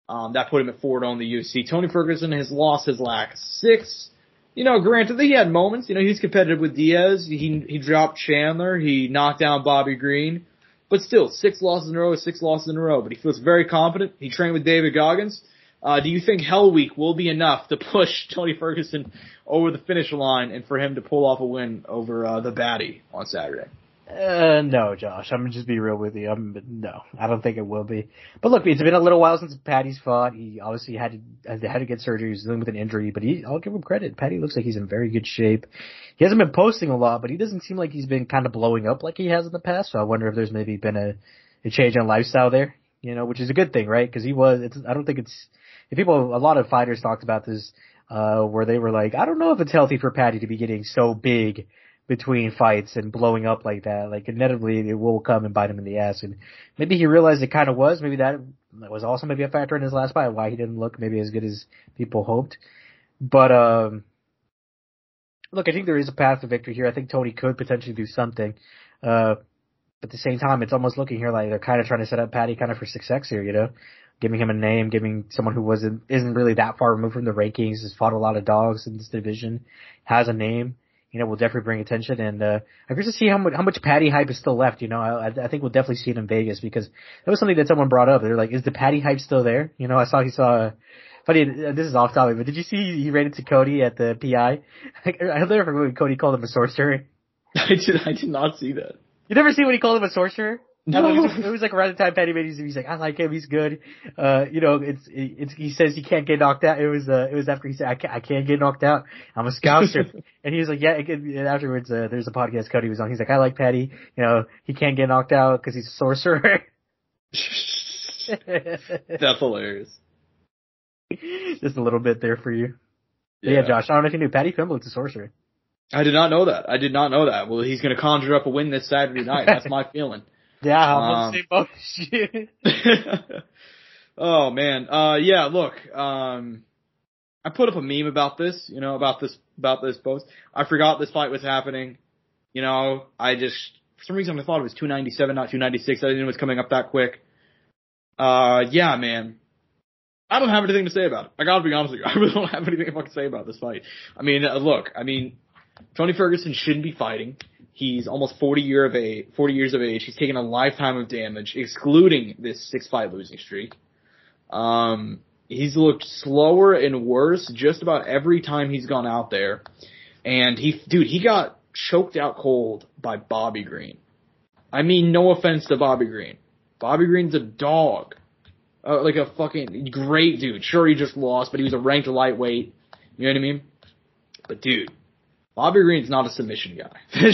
Um, that put him at forward on the UFC. Tony Ferguson has lost his last six. You know, granted, that he had moments. You know, he's competitive with Diaz. He he dropped Chandler. He knocked down Bobby Green. But still, six losses in a row is six losses in a row. But he feels very confident. He trained with David Goggins. Uh, do you think Hell Week will be enough to push Tony Ferguson over the finish line and for him to pull off a win over uh, the Baddie on Saturday? Uh, no, Josh. I'm gonna just be real with you. I'm no, I don't think it will be. But look, it's been a little while since Paddy's fought. He obviously had to had to get surgery. He's dealing with an injury, but he, I'll give him credit. Paddy looks like he's in very good shape. He hasn't been posting a lot, but he doesn't seem like he's been kind of blowing up like he has in the past. So I wonder if there's maybe been a, a change in lifestyle there. You know, which is a good thing, right? Because he was. It's, I don't think it's. If people, a lot of fighters talked about this, uh, where they were like, I don't know if it's healthy for Paddy to be getting so big between fights and blowing up like that. Like inevitably it will come and bite him in the ass. And maybe he realized it kind of was. Maybe that was also maybe a factor in his last fight why he didn't look maybe as good as people hoped. But um, look, I think there is a path to victory here. I think Tony could potentially do something. Uh, but at the same time, it's almost looking here like they're kind of trying to set up Paddy kind of for success here. You know, giving him a name, giving someone who wasn't isn't really that far removed from the rankings, has fought a lot of dogs in this division, has a name you know, will definitely bring attention. And uh, I'm curious to see how much how much Paddy hype is still left. You know, I, I think we'll definitely see it in Vegas because that was something that someone brought up. They're like, is the Paddy hype still there? You know, I saw he saw. Funny, uh, this is off topic, but did you see he ran into Cody at the PI? I'll never forget when Cody called him a sorcerer. I did. I did not see that. You never see when he called him a sorcerer? No. It was, it was like around the time Paddy made his, he's like, I like him, he's good. Uh, you know, it's, it's, he says he can't get knocked out. It was, uh, it was after he said, I can't, I can't get knocked out. I'm a scouser. and he was like, yeah, and afterwards, uh, there's a podcast Cody was on. He's like, I like Paddy, You know, he can't get knocked out because he's a sorcerer. That's hilarious. Just a little bit there for you. Yeah. yeah, Josh, I don't know if you knew Paddy Pimblett's a sorcerer. I did not know that. I did not know that. Well, he's going to conjure up a win this Saturday night. That's my feeling. Yeah, I'm um, shit. oh man, uh, yeah. Look, um, I put up a meme about this. You know, about this about this post. I forgot this fight was happening. You know, I just for some reason I thought it was 297, not 296. I didn't know it was coming up that quick. Uh, yeah, man. I don't have anything to say about it. I gotta be honest with you. I really don't have anything to say about this fight. I mean, uh, look, I mean, Tony Ferguson shouldn't be fighting. He's almost 40 year of age, 40 years of age. He's taken a lifetime of damage, excluding this six fight losing streak. Um, he's looked slower and worse just about every time he's gone out there. And he, dude, he got choked out cold by Bobby Green. I mean, no offense to Bobby Green. Bobby Green's a dog. Uh, like a fucking great dude. Sure, he just lost, but he was a ranked lightweight. You know what I mean? But dude, Bobby Green's not a submission guy.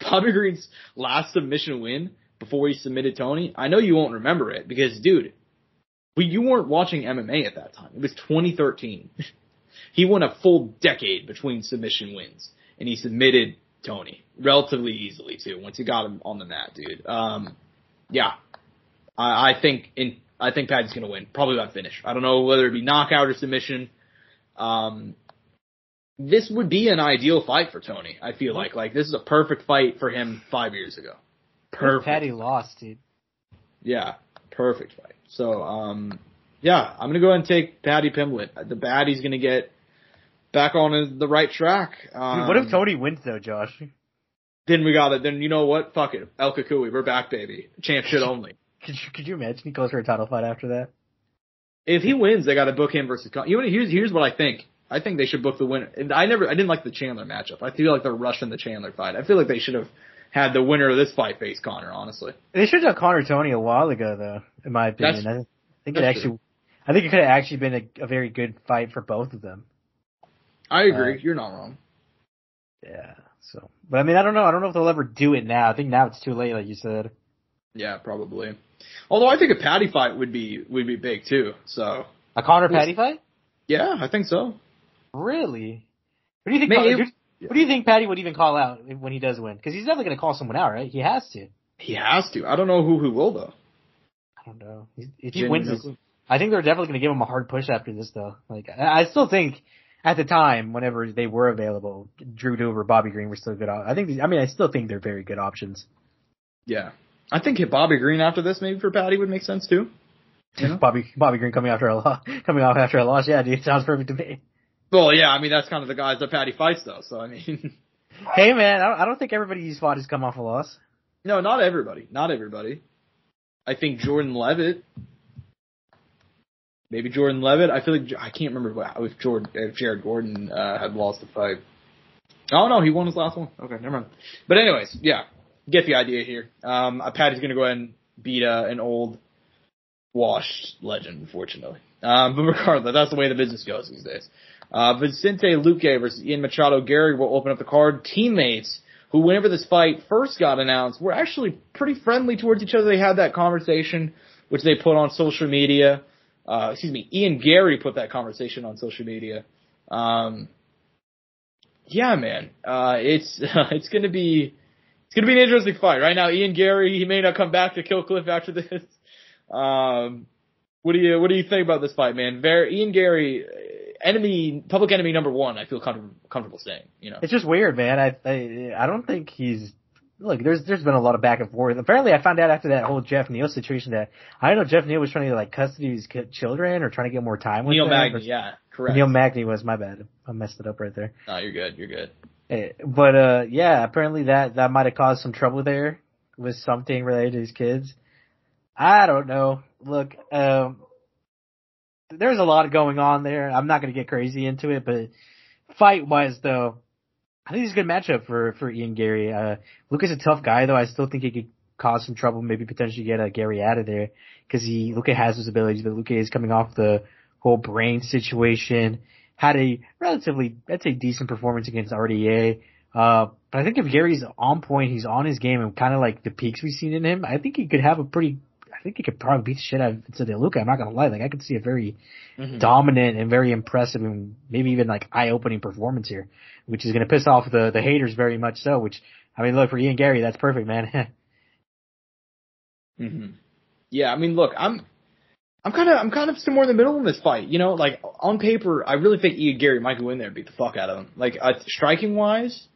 Bobby Green's last submission win before he submitted Tony, I know you won't remember it because, dude, we, you weren't watching MMA at that time. It was 2013. he won a full decade between submission wins, and he submitted Tony relatively easily too. Once he got him on the mat, dude. Um, yeah, I, I think in I think Paddy's gonna win, probably by finish. I don't know whether it be knockout or submission. Um, this would be an ideal fight for Tony. I feel like like this is a perfect fight for him five years ago. Perfect. Paddy lost, dude. Yeah, perfect fight. So, um, yeah, I'm gonna go ahead and take Paddy Pimblett. The Baddie's gonna get back on the right track. Um, dude, what if Tony wins though, Josh? Then we got it. Then you know what? Fuck it, El Cucuy, we're back, baby. Champ shit only. Could you, could you imagine he goes for a title fight after that? If he wins, they got to book him versus. You know, here's here's what I think. I think they should book the winner. I never, I didn't like the Chandler matchup. I feel like they're rushing the Chandler fight. I feel like they should have had the winner of this fight face Conor. Honestly, they should have Conor Tony a while ago, though. In my opinion, that's, I think it actually, true. I think it could have actually been a, a, very good fight for both of them. I agree. Uh, You're not wrong. Yeah. So, but I mean, I don't know. I don't know if they'll ever do it now. I think now it's too late, like you said. Yeah, probably. Although I think a Paddy fight would be would be big too. So a Conor Paddy fight? Yeah, I think so. Really? What do you think? Maybe- Paddy- what do you think Paddy would even call out when he does win? Because he's definitely going to call someone out, right? He has to. He has to. I don't know who who will though. I don't know. If he wins, this, I think they're definitely going to give him a hard push after this, though. Like, I I still think at the time, whenever they were available, Drew Dober, Bobby Green were still good. I think. I mean, I still think they're very good options. Yeah. I think hit Bobby Green after this maybe for Paddy would make sense too. You know? Bobby Bobby Green coming after a loss, coming off after a loss. Yeah, dude, sounds perfect to me. Well, yeah, I mean that's kind of the guys that Paddy fights though. So I mean, Hey, man, I don't, think everybody he's fought has come off a loss. no, not everybody, not everybody. I think Jordan Leavitt, maybe Jordan Leavitt. I feel like I can't remember what, if Jordan, if Jared Gordon uh, had lost the fight. Oh no, he won his last one. Okay, never mind. But anyways, yeah, get the idea here. Um, uh, Paddy's gonna go ahead and beat uh, an old, washed legend, unfortunately. Um, but regardless, that's the way the business goes these days. Uh, Vicente Luque versus Ian Machado Garry will open up the card. Teammates who, whenever this fight first got announced, were actually pretty friendly towards each other. They had that conversation, which they put on social media. Uh, excuse me, Ian Garry put that conversation on social media. Um, yeah, man, uh, it's it's gonna be it's gonna be an interesting fight. Right now, Ian Garry he may not come back to Kill Cliff after this. Um, what do you what do you think about this fight, man? Very Ian Garry, uh, enemy public enemy number one. I feel comfortable comfortable saying, you know. It's just weird, man. I I, I don't think he's look. There's there's been a lot of back and forth. Apparently, I found out after that whole Geoff Neal situation that I don't know Geoff Neal was trying to like custody his children or trying to get more time with Neil them. Magny, or- yeah, correct. Neil Magny was my bad. I messed it up right there. no, you're good. You're good. Eh, But uh, yeah, apparently that that might have caused some trouble there with something related to his kids. I don't know. Look, um, there's a lot going on there. I'm not going to get crazy into it, but fight wise though, I think it's a good matchup for for Ian Garry. Uh, is a tough guy though. I still think he could cause some trouble. Maybe potentially get uh, Garry out of there because he Luke has his abilities, but Luke is coming off the whole brain situation. Had a relatively, I'd say, decent performance against RDA. Uh, but I think if Garry's on point, he's on his game, and kind of like the peaks we've seen in him, I think he could have a pretty. I think he could probably beat the shit out of Vincent Luque. I'm not gonna lie, like I could see a very Mhm. dominant and very impressive and maybe even like eye-opening performance here, which is going to piss off the the haters very much so. Which I mean, look for Ian Garry, that's perfect, man. hmm Yeah, I mean, look, I'm, I'm kind of, I'm kind of somewhere in the middle in this fight. You know, like on paper, I really think Ian Garry might go in there and beat the fuck out of him. Like uh, striking wise,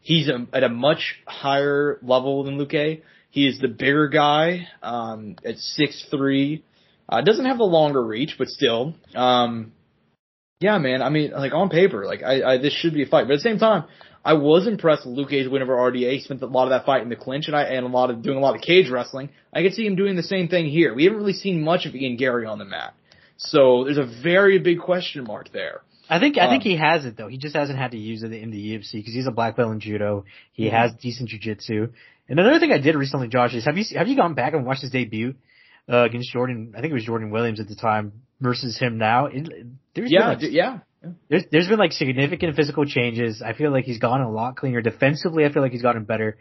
he's a, at a much higher level than Luque. He is the bigger guy, um, at six three. Uh, doesn't have the longer reach, but still, um, yeah, man. I mean, like on paper, like I, I this should be a fight, but at the same time, I was impressed with Luque's win over RDA. He spent a lot of that fight in the clinch, and I and a lot of doing a lot of cage wrestling. I could see him doing the same thing here. We haven't really seen much of Ian Garry on the mat, so there's a very big question mark there. I think I think Um, he has it though. He just hasn't had to use it in the UFC because he's a black belt in judo. He Mm-hmm. has decent jujitsu. And another thing I did recently, Josh, is have you have you gone back and watched his debut uh, against Jordan? I think it was Jordan Williams at the time versus him now. It, there's been, Yeah, like, d- yeah. there's there's been like significant physical changes. I feel like he's gotten a lot cleaner defensively. I feel like he's gotten better.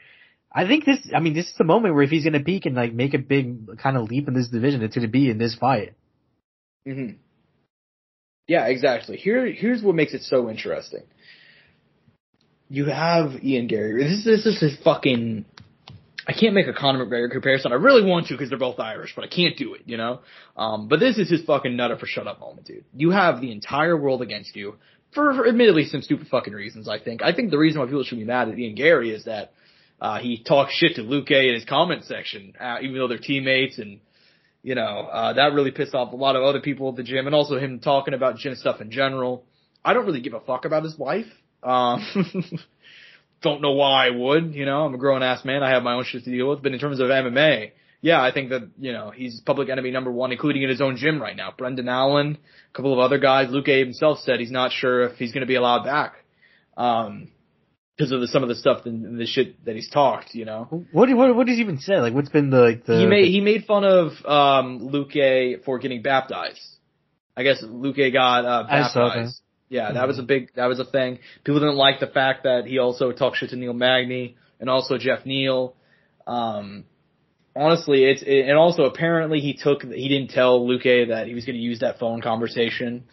I think this. I mean, this is the moment where if he's going to peak and like make a big kind of leap in this division, it's going to be in this fight. hmm Yeah, exactly. Here, here's what makes it so interesting. You have Ian Garry. This, this is his fucking. I can't make a Conor McGregor comparison. I really want to because they're both Irish, but I can't do it. You know. Um, but this is his fucking nutter for shut up moment, dude. You have the entire world against you for, for admittedly some stupid fucking reasons. I think. I think the reason why people should be mad at Ian Garry is that uh, he talks shit to Luque in his comment section, uh, even though they're teammates and you know, uh, that really pissed off a lot of other people at the gym and also him talking about gym stuff in general. I don't really give a fuck about his wife. Um, don't know why I would, you know, I'm a grown ass man. I have my own shit to deal with. But in terms of MMA, yeah, I think that, you know, he's public enemy number one, including in his own gym right now. Brendan Allen, a couple of other guys. Luke Abe himself said he's not sure if he's going to be allowed back. Um, because of the, some of the stuff and the shit that he's talked, you know. What what what does he even say? Like, what's been the like the he made he made fun of um Luque for getting baptized. I guess Luque got uh, I saw that. baptized. Yeah, that was a big that was a thing. People didn't like the fact that he also talked shit to Neil Magny and also Geoff Neal. Um, honestly, it's it, and also apparently he took he didn't tell Luque that he was going to use that phone conversation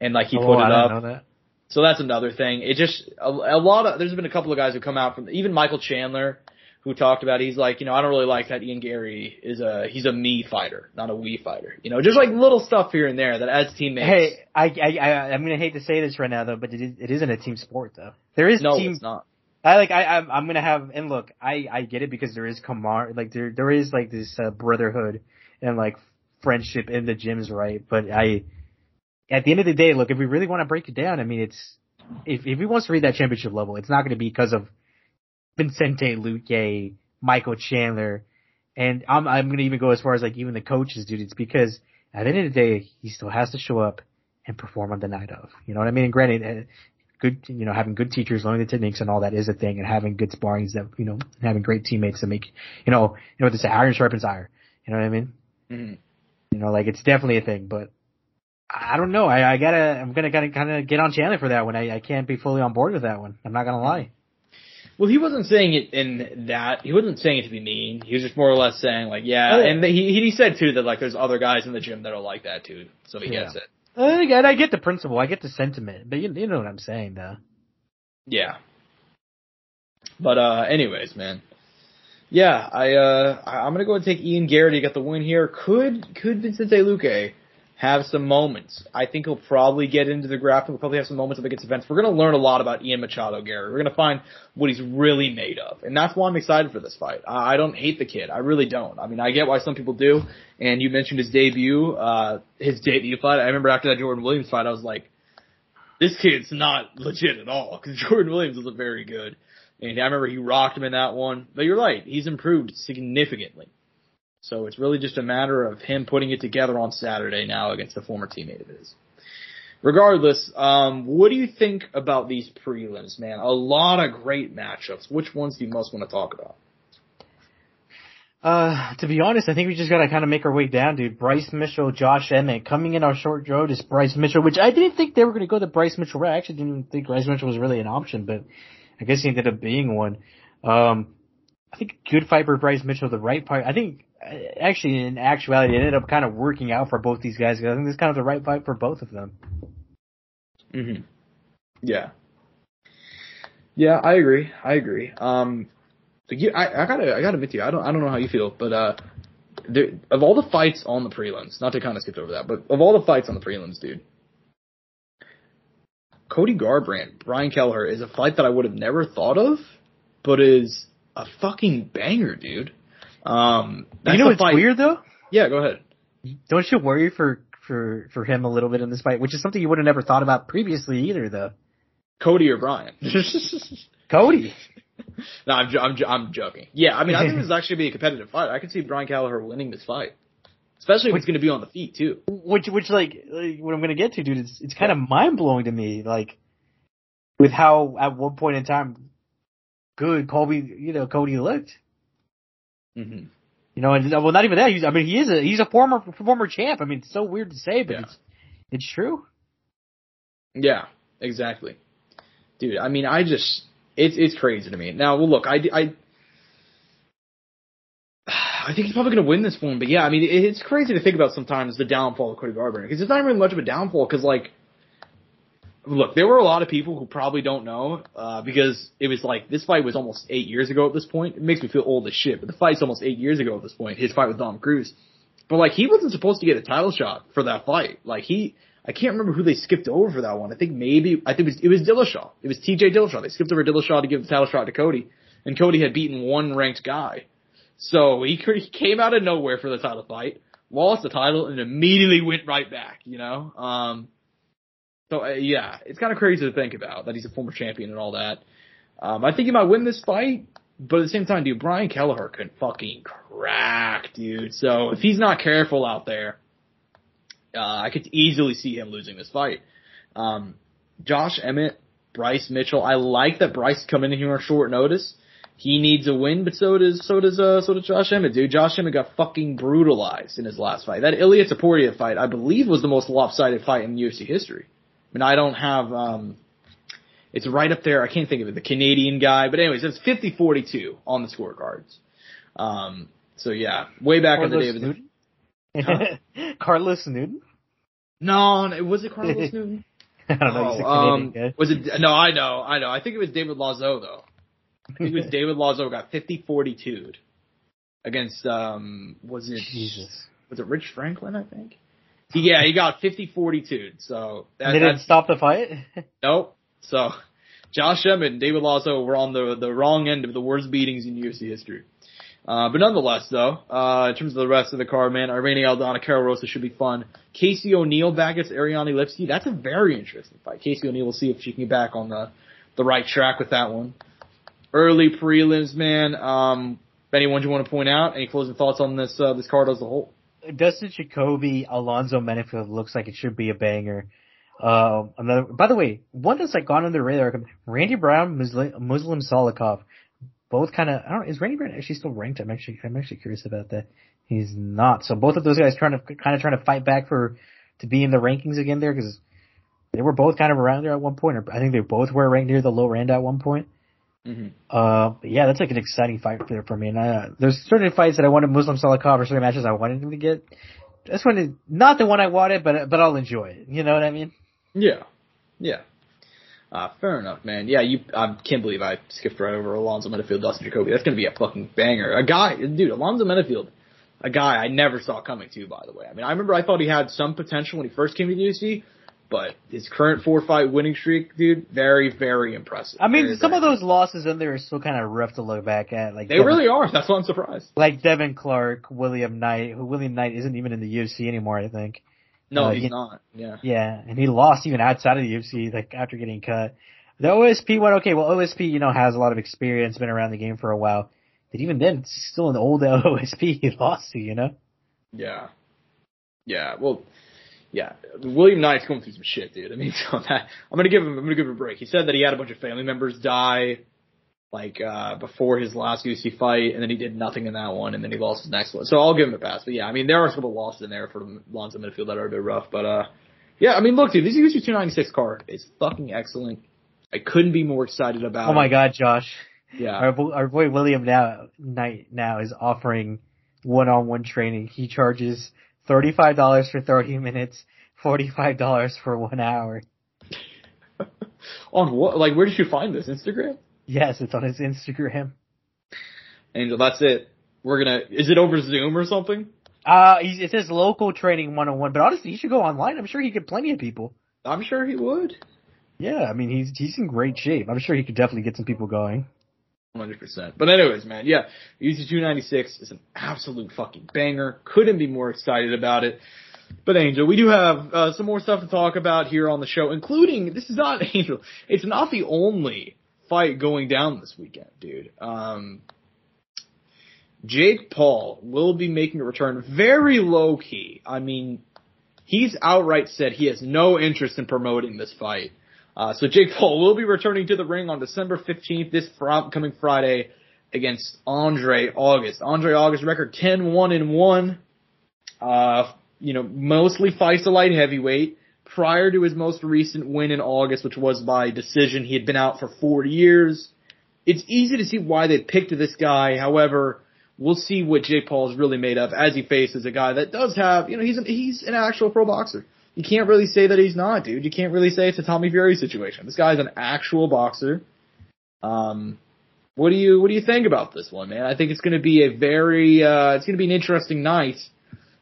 and like he oh, put it I up. didn't know that. So that's another thing. It just a, a lot of there's been a couple of guys who come out from even Michael Chandler who talked about it. he's like you know I don't really like that Ian Garry is a he's a me fighter not a we fighter you know just like little stuff here and there that as teammates. Hey, I, I, I, I'm gonna hate to say this right now though, but it, is, it isn't a team sport though. There is no, team. it's not. I like, I, I'm, I'm gonna have, and look, I, I get it because there is camar, like there, there is like this uh, brotherhood and like friendship in the gyms, right? But I, at the end of the day, look, if we really want to break it down, I mean, it's, if, if he wants to reach that championship level, it's not gonna be because of Vincente Luque, Michael Chandler, and I'm, I'm gonna even go as far as like even the coaches, dude. It's because at the end of the day, he still has to show up and perform on the night of. You know what I mean? And granted, uh, good, you know, having good teachers, learning the techniques and all that is a thing, and having good sparrings that, you know, having great teammates that make, you know, you know what they say, iron sharpens iron. You know what I mean? Mm-hmm. You know, like it's definitely a thing, but I don't know. I, I gotta, I'm gonna gotta kind of get on Chandler for that one. I, I can't be fully on board with that one. I'm not gonna lie. Well, he wasn't saying it in that. He wasn't saying it to be mean. He was just more or less saying like, yeah. Oh. And he he said too that like there's other guys in the gym that are like that too. So he Yeah. gets it. Uh, again, I get the principle. I get the sentiment, but you, you know what I'm saying, though. Yeah. But uh anyways, man. Yeah, I uh I- I'm gonna go and take Ian Garrity get the win here. Could could Vincente Luque have some moments? I think he'll probably get into the grappling. We'll probably have some moments up against events. We're gonna learn a lot about Ian Machado Garry. We're gonna find what he's really made of, and that's why I'm excited for this fight. I, I don't hate the kid. I really don't. I mean, I get why some people do. And you mentioned his debut, uh, his debut fight. I remember after that Jordan Williams fight, I was like, this kid's not legit at all because Jordan Williams was very good. And I remember he rocked him in that one. But you're right, he's improved significantly. So it's really just a matter of him putting it together on Saturday now against a former teammate of his. Regardless, um, what do you think about these prelims, man? A lot of great matchups. Which ones do you most want to talk about? Uh, to be honest, I think we just gotta kind of make our way down, dude. Bryce Mitchell, Josh Emmett. Coming in our short road is Bryce Mitchell, which I didn't think they were gonna go the Bryce Mitchell. I actually didn't think Bryce Mitchell was really an option, but I guess he ended up being one. Um, I think good fight for Bryce Mitchell, the right fight. I think, uh, actually, in actuality, it ended up kind of working out for both these guys. I think this is kind of the right fight for both of them. Mm-hmm. Yeah. Yeah, I agree. I agree. Um, but yeah, I, I gotta, I gotta admit to you, I don't, I don't know how you feel, but uh, there, of all the fights on the prelims, not to kind of skip over that, but of all the fights on the prelims, dude, Cody Garbrandt, Brian Kelleher is a fight that I would have never thought of, but is a fucking banger, dude. Um, you know what's fight- weird though? Yeah, go ahead. Don't you worry for for for him a little bit in this fight, which is something you would have never thought about previously either, though. Cody or Brian? Cody. No, I'm, jo- I'm, jo- I'm joking. Yeah, I mean, I think this is actually be a competitive fight. I could see Brian Kelleher winning this fight, especially if it's going to be on the feet too. which which like, like what I'm gonna get to, dude, it's it's kind of mind blowing to me, like with how at one point in time good Colby, you know, Cody looked. Mm-hmm. You know, and well, not even that. He's, I mean, he is a he's a former former champ. I mean, it's so weird to say, but Yeah. it's it's true. Yeah, exactly, dude. I mean, I just it's it's crazy to me. Now, well, look, I I. I think he's probably going to win this one, but yeah, I mean, it, it's crazy to think about sometimes the downfall of Cody Garbrandt because it's not even much of a downfall because, like, look, there were a lot of people who probably don't know uh, because it was like this fight was almost eight years ago at this point. It makes me feel old as shit, but the fight's almost eight years ago at this point. His fight with Dom Cruz, but like he wasn't supposed to get a title shot for that fight. Like he, I can't remember who they skipped over for that one. I think maybe I think it was it was Dillashaw. It was T.J. Dillashaw. They skipped over Dillashaw to give the title shot to Cody, and Cody had beaten one ranked guy. So he, he came out of nowhere for the title fight, lost the title, and immediately went right back. You know. Um, so uh, yeah, it's kind of crazy to think about that he's a former champion and all that. Um, I think he might win this fight, but at the same time, dude, Brian Kelleher can fucking crack, dude. So if he's not careful out there, uh, I could easily see him losing this fight. Um, Josh Emmett, Bryce Mitchell. I like that Bryce coming in here on short notice. He needs a win, but so does so does uh so does Josh Emmett, dude. Josh Emmett got fucking brutalized in his last fight. That Ilia Topuria fight, I believe, was the most lopsided fight in UFC history. I mean, I don't have um, it's right up there. I can't think of it. The Canadian guy, but anyways, it's 50-42 on the scorecards. Um, so yeah, way back in the day. Carlos It was, Newton. Carlos Newton. No, no, was it Carlos Newton? I don't know. Oh, um, was it? No, I know, I know. I think it was David Loiseau though. I think it was David Loiseau got 50-42'd against um was it Jesus. was it Rich Franklin? I think. Yeah, he got 50-42'd. So that, they didn't stop the fight. nope. So Josh Emmett and David Loiseau were on the the wrong end of the worst beatings in UFC history. Uh, but nonetheless, though, uh, in terms of the rest of the card, man, Irene Aldana, Karol Rosa should be fun. Casey O'Neill back against Ariane Lipski. That's a very interesting fight. Casey O'Neill, we'll see if she can get back on the, the right track with that one. Early prelims, man. Um, anyone you want to point out? Any closing thoughts on this, uh, this card as a whole? Dustin Jacoby, Alonzo Menifield looks like it should be a banger. Um, another, by the way, one that's like gone under the radar, Randy Brown, Muslim, Muslim Salikhov, both kind of, I don't, is Randy Brown actually still ranked? I'm actually, I'm actually curious about that. He's not. So both of those guys trying to, kind of trying to fight back for, to be in the rankings again there because they were both kind of around there at one point, or I think they both were ranked near the lower end at one point. Mm-hmm. Uh, yeah, that's like an exciting fight there for me. And uh, there's certain fights that I wanted Muslim Salikhov or certain matches I wanted him to get. This one is not the one I wanted, but but I'll enjoy it. You know what I mean? Yeah. Yeah. Uh, fair enough, man. Yeah, you, I can't believe I skipped right over Alonzo Menifield, Dustin Jacoby. That's gonna be a fucking banger. A guy, dude, Alonzo Menifield, a guy I never saw coming too, by the way. I mean, I remember I thought he had some potential when he first came to the UFC, but his current four fight winning streak, dude, very, very impressive. I mean, Very, some very- of those losses in there are still kind of rough to look back at. Like They Devin, really are. That's why I'm surprised. like Devin Clark, William Knight, who William Knight isn't even in the UFC anymore. I think. No, Uh, he's he- not. Yeah. Yeah, and he lost even outside of the UFC, like after getting cut. The OSP one, okay, well OSP, you know, has a lot of experience, been around the game for a while. But even then, it's still an old OSP he lost to, you know? Yeah. Yeah. Well, yeah. William Knight's going through some shit, dude. I mean, so that, I'm gonna give him. I'm gonna give him a break. He said that he had a bunch of family members die, like uh before his last UFC fight, and then he did nothing in that one, and then he lost his next one. So I'll give him a pass. But yeah, I mean, there are a couple losses in there for Lonzo Menifield that are a bit rough, but uh, yeah. I mean, look, dude, this UFC 296 card is fucking excellent. I couldn't be more excited about. Oh my it. god, Josh. Yeah. Our, bo- our boy William now, Knight now is offering one-on-one training. He charges $35 for 30 minutes, $45 for one hour. On what? Like, where did you find this? Instagram? Yes, it's on his Instagram. Angel, that's it. We're gonna. Is it over Zoom or something? Uh, he's, it says local training one-on-one, but honestly, he should go online. I'm sure he could plenty of people. I'm sure he would. Yeah, I mean, he's, he's in great shape. I'm sure he could definitely get some people going. Hundred percent. But anyways, man, yeah, UFC two ninety six is an absolute fucking banger. Couldn't be more excited about it. But Angel, we do have uh, some more stuff to talk about here on the show, including this is not Angel. It's not the only fight going down this weekend, dude. Um, Jake Paul will be making a return, very low key. I mean, he's outright said he has no interest in promoting this fight. Uh, so Jake Paul will be returning to the ring on December 15th, this fr- coming Friday, against Andre August. Andre August record 10-1 and 1. Uh, you know, mostly fights a light heavyweight. Prior to his most recent win in August, which was by decision, he had been out for four years. It's easy to see why they picked this guy. However, we'll see what Jake Paul is really made of as he faces a guy that does have, you know, he's an, he's an actual pro boxer. You can't really say that he's not, dude. You can't really say it's a Tommy Fury situation. This guy's an actual boxer. Um, what do you what do you think about this one, man? I think it's going to be a very uh, it's going to be an interesting night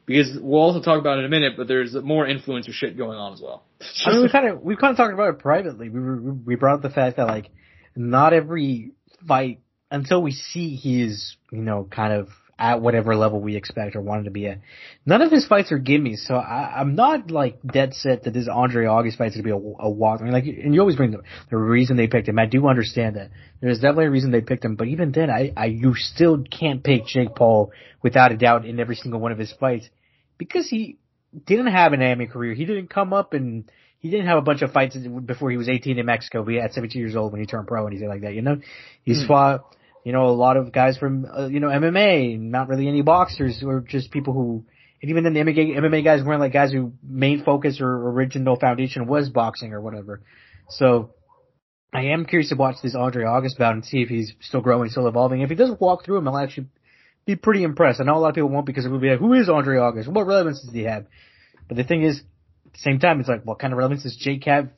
because we'll also talk about it in a minute. But there's more influencer shit going on as well. I mean, we kind of we kind of talked about it privately. We we brought up the fact that like not every fight until we see he is you know kind of at whatever level we expect or wanted to be at. None of his fights are gimmies, so I, I'm not like dead set that this Andre August fight's gonna be a, a walk. I mean, like, and you always bring the, the reason they picked him. I do understand that. There's definitely a reason they picked him, but even then, I, I you still can't pick Jake Paul without a doubt in every single one of his fights because he didn't have an anime career. He didn't come up and he didn't have a bunch of fights before he was 18 in Mexico. But he had 17 years old when he turned pro and anything like that. You know, he's Hmm. fought, you know, a lot of guys from, uh, you know, MMA, not really any boxers or just people who, and even then the MMA, MMA guys weren't like guys who main focus or original foundation was boxing or whatever. So I am curious to watch this Andre August bout and see if he's still growing, still evolving. If he doesn't walk through him, I'll actually be pretty impressed. I know a lot of people won't because it would be like, who is Andre August? What relevance does he have? But the thing is, at the same time, it's like, what kind of relevance does Jake have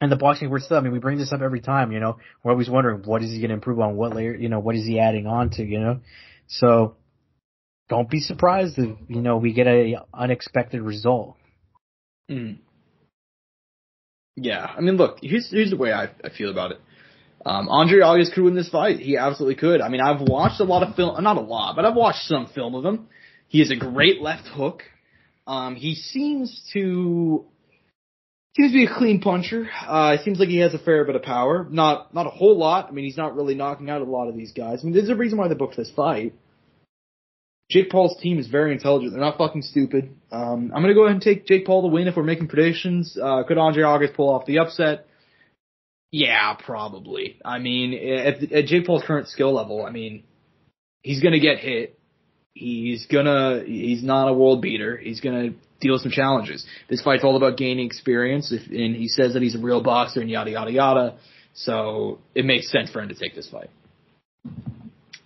and the boxing world still, I mean, we bring this up every time, you know, we're always wondering what is he going to improve on, what layer, you know, what is he adding on to, you know? So don't be surprised if, you know, we get a unexpected result. Mm. Yeah, I mean, look, here's, here's the way I, I feel about it. Um, Andre August could win this fight. He absolutely could. I mean, I've watched a lot of film, not a lot, but I've watched some film of him. He has a great left hook. Um, he seems to seems to be a clean puncher. Uh, it seems like he has a fair bit of power. Not not a whole lot. I mean, he's not really knocking out a lot of these guys. I mean, there's a reason why they booked this fight. Jake Paul's team is very intelligent. They're not fucking stupid. Um, I'm gonna go ahead and take Jake Paul to win if we're making predictions. Uh, could Andre August pull off the upset? Yeah, probably. I mean, at, at Jake Paul's current skill level, I mean, he's gonna get hit. He's gonna, he's not a world beater. He's gonna deal with some challenges. This fight's all about gaining experience, if, and he says that he's a real boxer and yada yada yada. So it makes sense for him to take this fight.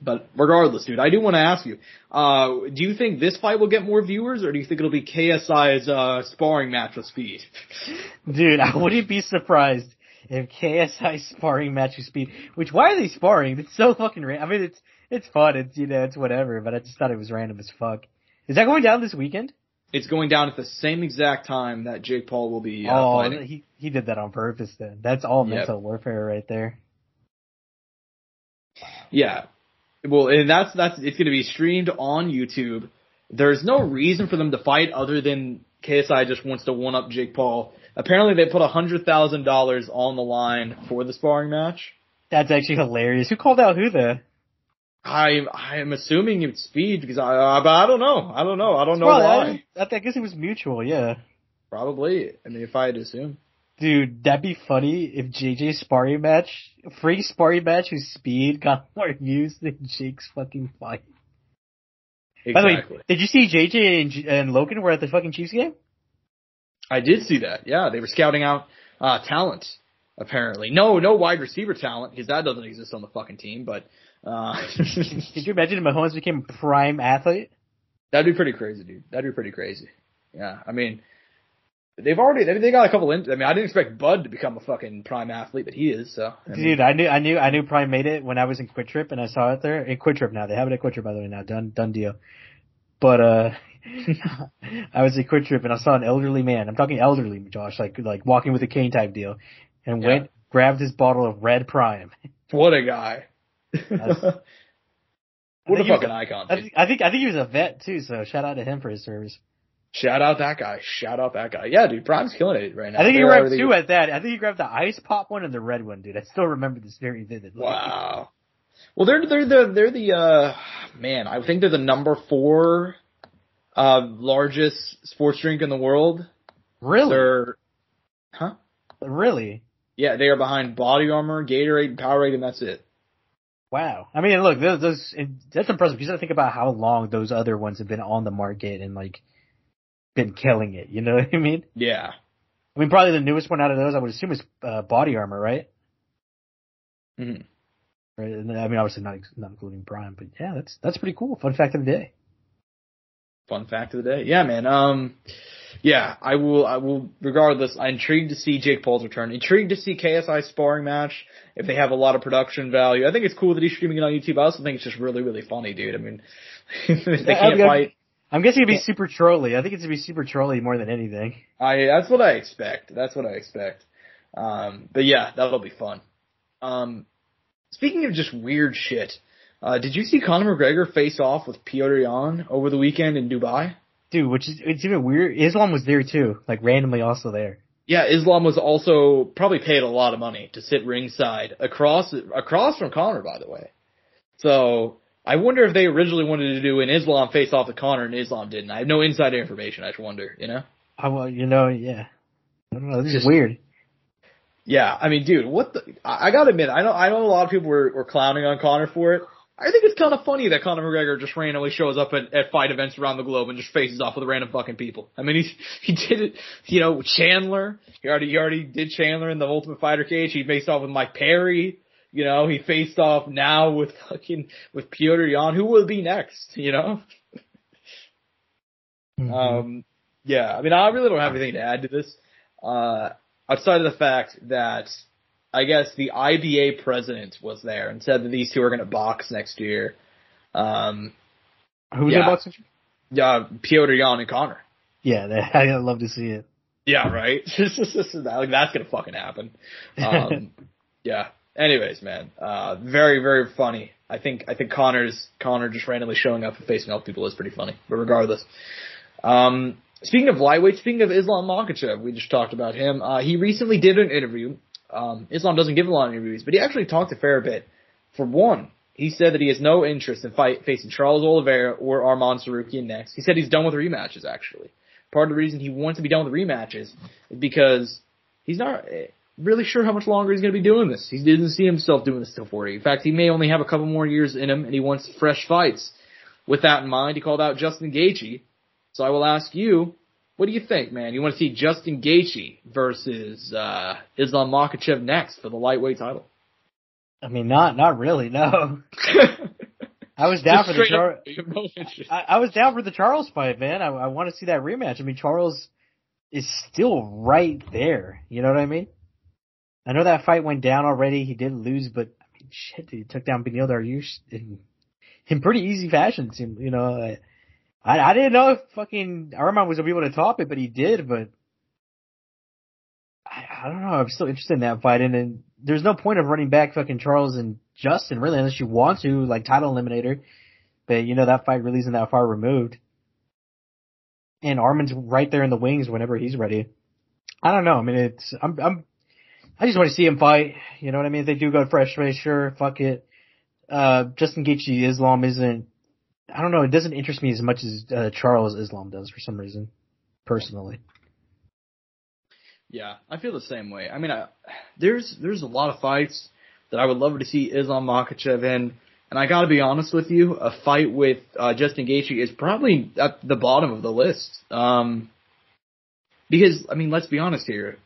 But regardless, dude, I do want to ask you: uh, Do you think this fight will get more viewers, or do you think it'll be KSI's uh, sparring match with Speed? Dude, I wouldn't be surprised if KSI sparring match with Speed. Which why are they sparring? It's so fucking random. I mean, it's it's fun. It's you know, it's whatever. But I just thought it was random as fuck. Is that going down this weekend? It's going down at the same exact time that Jake Paul will be uh, oh, fighting. he he did that on purpose. Then that's all Yep. mental warfare right there. Yeah. Well, and that's that's it's going to be streamed on YouTube. There's no reason for them to fight other than KSI just wants to one up Jake Paul. Apparently, they put a hundred thousand dollars on the line for the sparring match. That's actually hilarious. Who called out who the? I I'm assuming it's Speed because I uh, but I don't know. I don't know. I don't know Well, why. I, I guess it was mutual. Yeah. Probably. I mean, if I had to assume. Dude, that'd be funny if JJ's sparring match, free sparring match with Speed got more views than Jake's fucking fight. By the way, did you see JJ and, and Logan were at the fucking Chiefs game? I did see that. Yeah, they were scouting out uh talent. Apparently, no, no wide receiver talent because that doesn't exist on the fucking team. But uh Could you imagine if Mahomes became a prime athlete? that'd be pretty crazy, dude. That'd be pretty crazy. Yeah, I mean, they've already they, they got a couple. In, I mean, I didn't expect Bud to become a fucking prime athlete, but he is. So, I mean, Dude, I knew, I knew, I knew Prime made it when I was in QuikTrip and I saw it there. In QuikTrip now, they have it at QuikTrip by the way now, done, done deal. But uh, I was at QuikTrip and I saw an elderly man. I'm talking elderly, Josh, like like walking with a cane type deal, and Yeah. went grabbed his bottle of Red Prime. what a guy! What I a think he was- fucking icon! I think, I think I think he was a vet too, so shout out to him for his service. Shout out that guy! Shout out that guy! Yeah, dude, Prime's killing it right now. I think he grabbed already- two at that. I think he grabbed the ice pop one and the red one, dude. I still remember this very vividly. Wow. Well, they're they're the they're the uh man. I think they're the number four uh largest sports drink in the world. Really? They're huh? Really? Yeah, they are behind Body Armor, Gatorade, and Powerade, and that's it. Wow. I mean, look, those, those that's impressive. because I think about how long those other ones have been on the market and like been killing it. You know what I mean? Yeah. I mean, probably the newest one out of those, I would assume, is uh, Body Armor, right? Mhm. Right. And, I mean, obviously not not including Prime, but yeah, that's that's pretty cool. Fun fact of the day. Fun fact of the day. Yeah, man. Um, yeah, I will. I will. Regardless, I'm intrigued to see Jake Paul's return. Intrigued to see KSI sparring match. If they have a lot of production value, I think it's cool that he's streaming it on YouTube. I also think it's just really, really funny, dude. I mean, they can't I'm- fight. I'm guessing it'd be super trolly. I think it's gonna be super trolly more than anything. I that's what I expect. That's what I expect. Um, but yeah, that'll be fun. Um, speaking of just weird shit, uh, did you see Conor McGregor face off with Petr Yan over the weekend in Dubai? Dude, which is it's even weird. Islam was there too, like randomly also there. Yeah, Islam was also probably paid a lot of money to sit ringside across across from Conor, by the way. So I wonder if they originally wanted to do an Islam face off with Conor and Islam didn't. I have no insider information. I just wonder, you know. I well, you know, yeah. I don't know. This Just- is weird. Yeah, I mean, dude, what the? I I gotta admit, I know, I know a lot of people were, were clowning on Conor for it. I think it's kind of funny that Conor McGregor just randomly shows up at, at fight events around the globe and just faces off with random fucking people. I mean, he he did it, you know, with Chandler. He already he already did Chandler in the Ultimate Fighter cage. He faced off with Mike Perry. You know, he faced off now with fucking with Petr Yan. Who will be next? You know. Mm-hmm. Um, Yeah, I mean, I really don't have anything to add to this, uh, outside of the fact that I guess the IBA president was there and said that these two are going to box next year. Um, Who's Yeah. yeah. boxing? yeah, Petr Yan and Conor. Yeah, that, I'd love to see it. Yeah, right. like that's gonna fucking happen. Um, yeah. Anyways, man, uh, very very funny. I think I think Conor's Conor just randomly showing up and facing off people is pretty funny. But regardless, um, speaking of lightweight, speaking of Islam Makhachev, we just talked about him. Uh, he recently did an interview. Um, Islam doesn't give a lot of interviews, but he actually talked a fair bit. For one, he said that he has no interest in fight facing Charles Oliveira or Arman Tsarukyan next. He said he's done with rematches. Actually, part of the reason he wants to be done with rematches is because he's not really sure how much longer he's going to be doing this. He didn't see himself doing this till 40. In fact, he may only have a couple more years in him, and he wants fresh fights. With that in mind, he called out Justin Gaethje. So I will ask you, what do you think, man? You want to see Justin Gaethje versus uh, Islam Makhachev next for the lightweight title? I mean, not not really. No, I was down Just for the straight Char- up, you have no interest. I, I was down for the Charles fight, man. I, I want to see that rematch. I mean, Charles is still right there. You know what I mean? I know that fight went down already. He did lose, but I mean, shit, dude, he took down Beneil Dariush in, in pretty easy fashion. it seemed, You know, I, I didn't know if fucking Arman was gonna be able to top it, but he did. But I, I don't know. I'm still interested in that fight, and, and there's no point of running back fucking Charles and Justin really, unless you want to, like title eliminator. But you know that fight really isn't that far removed. And Arman's right there in the wings whenever he's ready. I don't know. I mean, it's I'm I'm I just want to see him fight. You know what I mean? If they do go fresh sure, fuck it. Uh, Justin Gaethje Islam isn't. I don't know. It doesn't interest me as much as uh, Charles Islam does for some reason, personally. Yeah, I feel the same way. I mean, I, there's there's a lot of fights that I would love to see Islam Makhachev in, and I got to be honest with you, a fight with uh, Justin Gaethje is probably at the bottom of the list. Um, because I mean, let's be honest here,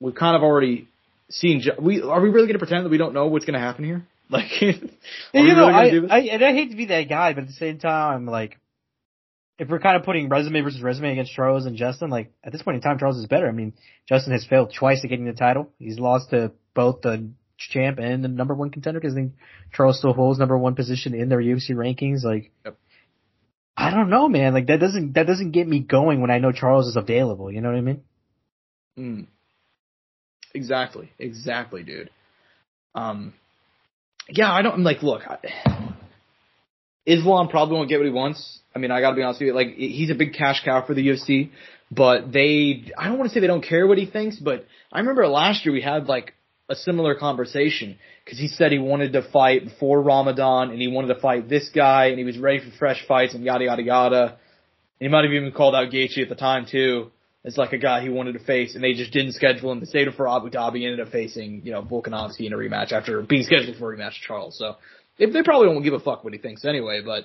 we've kind of already seen. We are we really going to pretend that we don't know what's going to happen here? Like, are And, we you know, really I, going to do this? I and I hate to be that guy, but at the same time, like, if we're kind of putting resume versus resume against Charles and Justin, like at this point in time, Charles is better. I mean, Justin has failed twice at getting the title. He's lost to both the champ and the number one contender because I think Charles still holds number one position in their UFC rankings. Like, Yep. I don't know, man. Like that doesn't that doesn't get me going when I know Charles is available. You know what I mean? Mm. Exactly, exactly, dude. Um, yeah, I don't. I'm like, look, I, Islam probably won't get what he wants. I mean, I gotta be honest with you. Like, he's a big cash cow for the UFC, but they, I don't want to say they don't care what he thinks, but I remember last year we had like a similar conversation because he said he wanted to fight before Ramadan and he wanted to fight this guy and he was ready for fresh fights and yada yada yada. He might have even called out Gaethje at the time too as like a guy he wanted to face, and they just didn't schedule him. Saved him for Abu Dhabi. Ended up facing you know Volkanovski in a rematch after being scheduled for a rematch Charles. So they, they probably won't give a fuck what he thinks anyway. But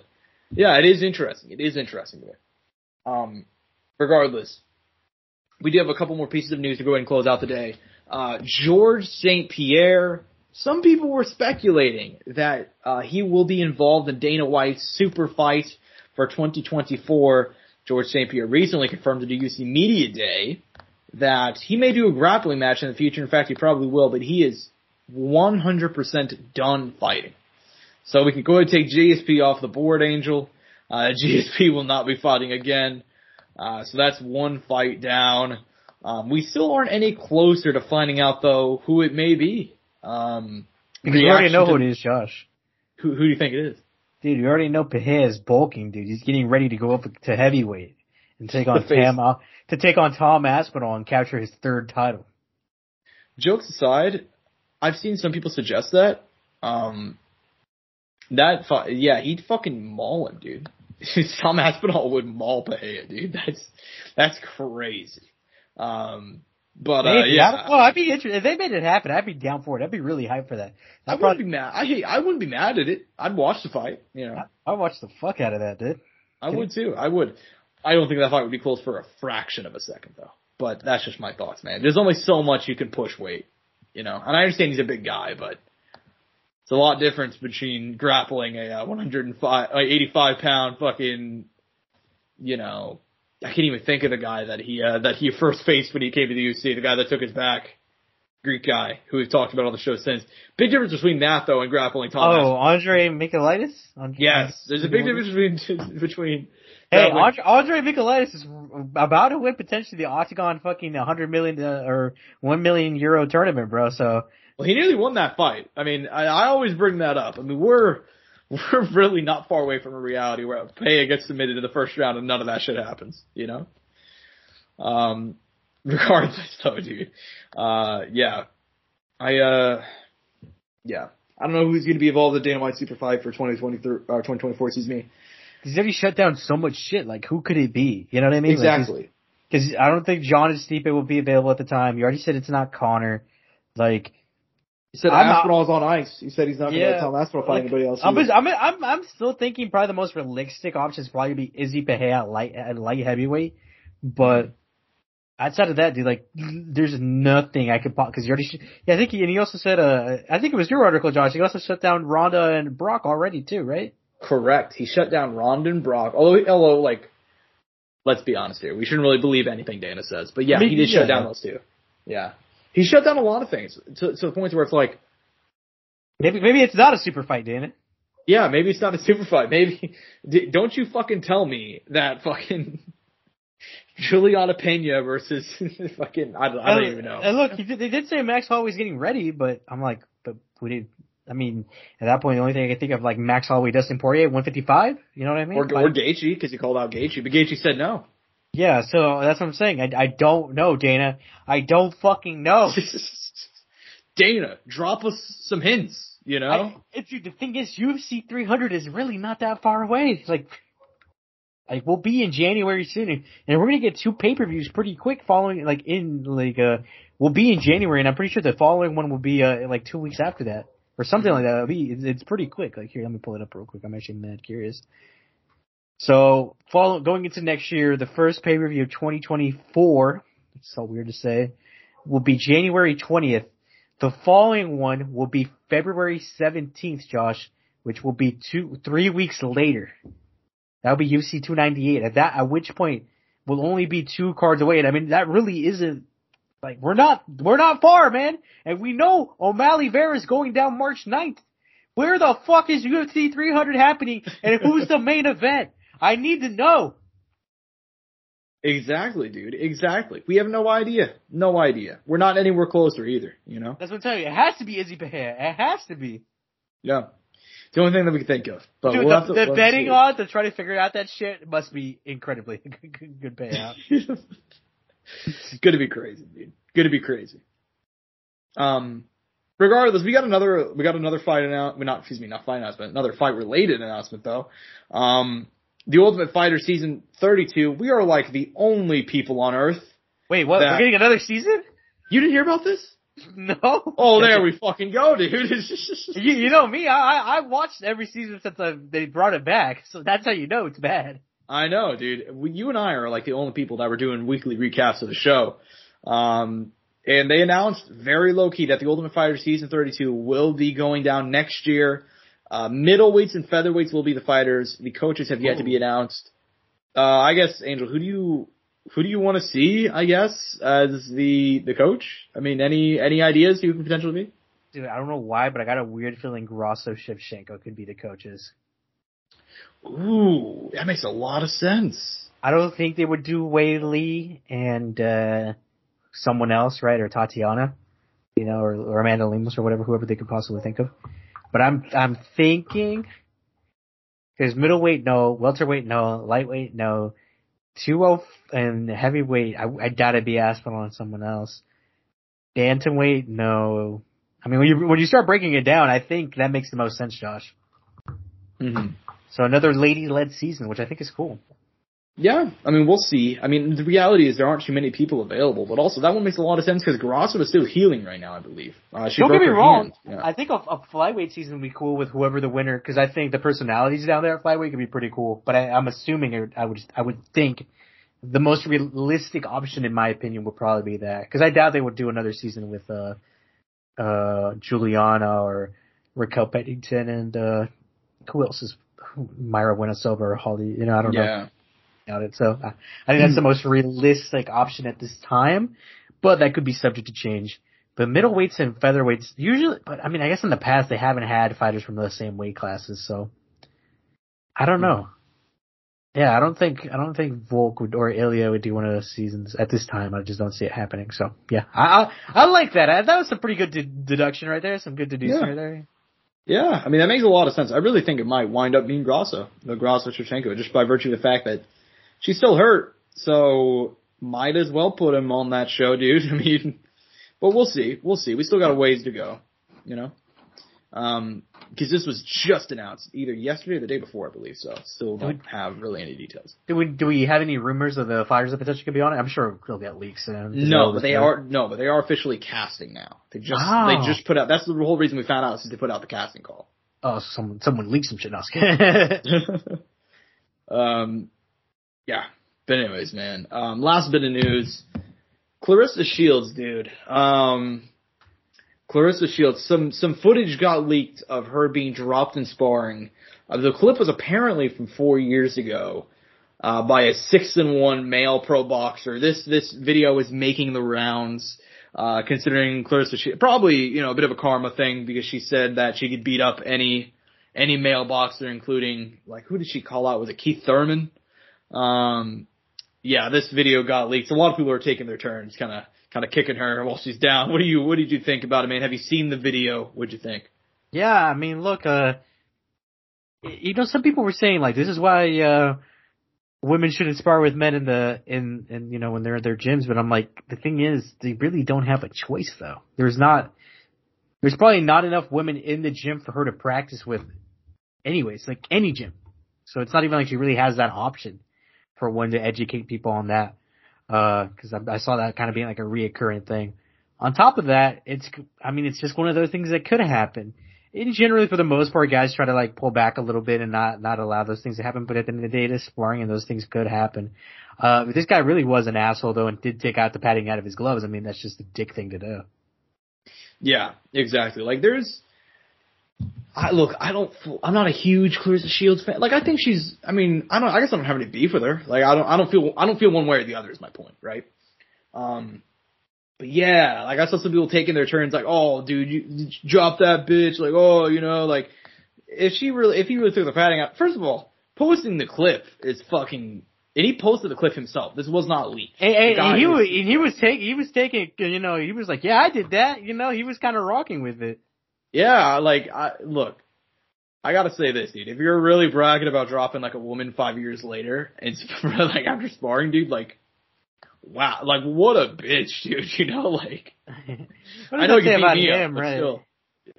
yeah, it is interesting. It is interesting to me. Um, regardless, we do have a couple more pieces of news to go ahead and close out the day. Uh, George St. Pierre. Some people were speculating that uh, he will be involved in Dana White's super fight for 2024. George St. Pierre recently confirmed at a UC Media Day that he may do a grappling match in the future. In fact, he probably will, but he is 100% done fighting. So we can go ahead and take GSP off the board, Angel. Uh, GSP will not be fighting again. Uh, so that's one fight down. Um, we still aren't any closer to finding out though who it may be. Um, you already know to- who it is, Josh. Who, who do you think it is? Dude, you already know Peje is bulking, dude. He's getting ready to go up to heavyweight and take on. Tam uh, to take on Tom Aspinall and capture his third title. jokes aside, I've seen some people suggest that. Um, that fu- yeah, he'd fucking maul him, dude. Tom Aspinall would maul Pereira, dude. That's that's crazy. Um, but uh, Maybe. I yeah, don't- well, I'd be interested if they made it happen. I'd be down for it. I'd be really hyped for that. I I'd wouldn't probably be mad. I hate. I wouldn't be mad at it. I'd watch the fight. You know, i'd watch the fuck out of that, dude. I would too. I would. I don't think that fight would be close for a fraction of a second though. But that's just my thoughts, man. There's only so much you can push weight, you know. And I understand he's a big guy, but it's a lot difference between grappling a uh, 105, uh, 85 pound fucking, you know, I can't even think of the guy that he uh, that he first faced when he came to the UFC. The guy that took his back, Greek guy who we've talked about on the show since. Big difference between that though and grappling Tom. Oh, Andre Michailidis. Andre, yes, there's a big difference between between. Hey, Andre, Andre Michailidis is about to win potentially the Octagon fucking 100 million uh, or 1 million euro tournament, bro. So. Well, he nearly won that fight. I mean, I, I always bring that up. I mean, we're we're really not far away from a reality where Peña gets submitted in the first round and none of that shit happens, you know? Um, regardless though, dude. Uh, yeah. I, uh, yeah. I don't know who's going to be involved in the Dana White Super Fight for 2023, or 2024, excuse me. He's already shut down so much shit. Like, who could it be? You know what I mean? Exactly. Because like, I don't think John and Stipe will be available at the time. You already said it's not Conor. Like, he said I'm Aspinall's not, on ice. He said he's not going to tell Aspinall fight like, anybody else. I'm, I'm, I'm, I'm still thinking probably the most realistic option is probably be Izzy Pereira at light, at light heavyweight. But outside of that, dude, like, there's nothing I could pop, cause you already, yeah, I think he, and he also said, uh, I think it was your article, Josh, he also shut down Ronda and Brock already too, right? Correct. He shut down Ronda and Brock. Although, although, like, let's be honest here. We shouldn't really believe anything Dana says. But yeah, he did yeah. shut down those two. Yeah. He shut down a lot of things to, to the point where it's like, maybe maybe it's not a super fight, Dana. Yeah, maybe it's not a super fight. Maybe don't you fucking tell me that fucking Julianna Peña versus fucking I don't, I don't even know. And look, did, they did say Max Holloway's getting ready, but I'm like, but we did. I mean, at that point, the only thing I can think of like Max Holloway, Dustin Poirier, 155. You know what I mean? Or, or Gaethje, because he called out Gaethje, but Gaethje said no. Yeah, so that's what I'm saying. I, I don't know, Dana. I don't fucking know. Dana, drop us some hints, you know? I, if you, the thing is, UFC 300 is really not that far away. It's like, like we'll be in January soon, and, and we're gonna get two pay-per-views pretty quick following, like in like uh, we'll be in January, and I'm pretty sure the following one will be uh like two weeks after that or something like that. It'll be it's, it's pretty quick. Like here, let me pull it up real quick. I'm actually mad curious. So, follow, going into next year, the first pay per view of 2024, it's so weird to say, will be January 20th. The following one will be February 17th, Josh, which will be two, three weeks later. That'll be UFC 298. At that, at which point, will only be two cards away. And I mean, that really isn't, like, we're not, we're not far, man. And we know O'Malley Vera is going down March 9th. Where the fuck is UFC 300 happening? And who's the main event? I need to know. Exactly, dude. Exactly. We have no idea. No idea. We're not anywhere closer either, you know? That's what I'm telling you. It has to be Izzy Pereira. It has to be. Yeah. It's the only thing that we can think of. But Dude, we'll the, to, the betting odds to try to figure out that shit must be incredibly good, good payout. it's gonna be crazy, dude. Gonna be crazy. Um, regardless, we got another we got another fight announcement. Not excuse me, not fight announcement. Another fight related announcement though. Um, the Ultimate Fighter season 32, we are like the only people on Earth. Wait, what? That... We're getting another season? You didn't hear about this? No. Oh, there we fucking go, dude. you, you know me. I I watched every season since I, they brought it back, so that's how you know it's bad. I know, dude. You and I are like the only people that were doing weekly recaps of the show. Um, and they announced very low key that the Ultimate Fighter season 32 will be going down next year. Uh, middleweights and featherweights will be the fighters. The coaches have yet Ooh. to be announced. Uh, I guess Angel, who do you who do you want to see? I guess as the the coach. I mean, any any ideas who could potentially be? Dude, I don't know why, but I got a weird feeling Grasso Shevchenko could be the coaches. Ooh, that makes a lot of sense. I don't think they would do Weili and uh someone else, right? Or Tatiana, you know, or, or Amanda Lemos or whatever, whoever they could possibly think of. But I'm I'm thinking because middleweight no, welterweight no, lightweight no, two oh and heavyweight I, I doubt it'd be Aspinall and someone else. Bantamweight no. I mean when you when you start breaking it down, I think that makes the most sense, Josh. Mm-hmm. So another lady led season, which I think is cool. Yeah, I mean, we'll see. I mean, the reality is there aren't too many people available, but also that one makes a lot of sense because Grasso is still healing right now, I believe. Uh, Don't get me wrong. Yeah. I think a, a, flyweight season would be cool with whoever the winner, because I think the personalities down there at flyweight could be pretty cool. But I, am assuming it, I would, I would think the most realistic option, in my opinion, would probably be that. Because I doubt they would do another season with uh, uh, Julianna or Raquel Pennington and uh, who else is Mayra Bueno or Holly? You know, I don't yeah. know. On it. So uh, I think that's the most realistic option at this time, but that could be subject to change. But middleweights and featherweights usually, but I mean, I guess in the past they haven't had fighters from the same weight classes, so I don't know. Yeah, I don't think I don't think Volk would or Ilia would do one of those seasons at this time. I just don't see it happening. So yeah, I I, I like that. I, that was some pretty good de- deduction right there. Some good deduction Yeah. right there. Yeah, I mean that makes a lot of sense. I really think it might wind up being Grasso, the Grasso Shevchenko, just by virtue of the fact that she's still hurt, so might as well put him on that show, dude. I mean, but we'll see, we'll see. We still got a ways to go, you know. Um, because this was just announced either yesterday or the day before, I believe. So still don't have really any details. Do we do we have any rumors of the fighters that potentially could be on it? I'm sure they'll get leaks. And No, but they are no, but they are officially casting now. They just Wow. they just put out. That's the whole reason we found out is they put out the casting call. Oh, someone someone leaked some shit. No, um, yeah. But anyways, man. Um, last bit of news. Claressa Shields, dude. Um, Claressa Shields. Some some footage got leaked of her being dropped in sparring. Uh, the clip was apparently from four years ago. Uh, by a six and one male pro boxer. This this video is making the rounds. Uh, considering Claressa Shields, probably you know a bit of a karma thing because she said that she could beat up any any male boxer, including like who did she call out? Was it Keith Thurman? Um, yeah, this video got leaked. A lot of people are taking their turns, kind of kind of kicking her while she's down. What do you what did you think about it, man? Have you seen the video? What'd you think? yeah, I mean, look, uh, you know, some people were saying like this is why uh women should spar with men in the in in you know when they're at their gyms. But I'm like, the thing is, they really don't have a choice though. There's not. There's probably not enough women in the gym for her to practice with. Anyways, like any gym. So it's not even like she really has that option for one to educate people on that. Uh, cause I, I saw that kind of being like a reoccurring thing. On top of that, it's, I mean, it's just one of those things that could happen. In generally, for the most part, guys try to like pull back a little bit and not, not allow those things to happen. But at the end of the day, it is sparring and those things could happen. Uh, this guy really was an asshole though and did take out the padding out of his gloves, I mean, that's just a dick thing to do. Yeah, exactly. Like there's, I look, I don't, I'm not a huge Claressa Shields fan. Like I think she's, I mean, I don't, I guess I don't have any beef with her. Like I don't, I don't feel, I don't feel one way or the other. Is my point, right? Um, but yeah, like I saw some people taking their turns, like, oh, dude, you, you drop that bitch, like, oh, you know, like, if she really, if he really took the padding out, first of all, posting the clip is fucking, and he posted the clip himself. This was not leaked. And, and, and he is- was, and he was taking, he was taking, you know, he was like, yeah, I did that, you know, he was kind of rocking with it. Yeah, like I look, I gotta say this, dude. If you're really bragging about dropping like a woman five years later, and it's like after sparring, dude, like, wow, like what a bitch, dude. You know, like what I does know that you say beat about me him, up, right? still,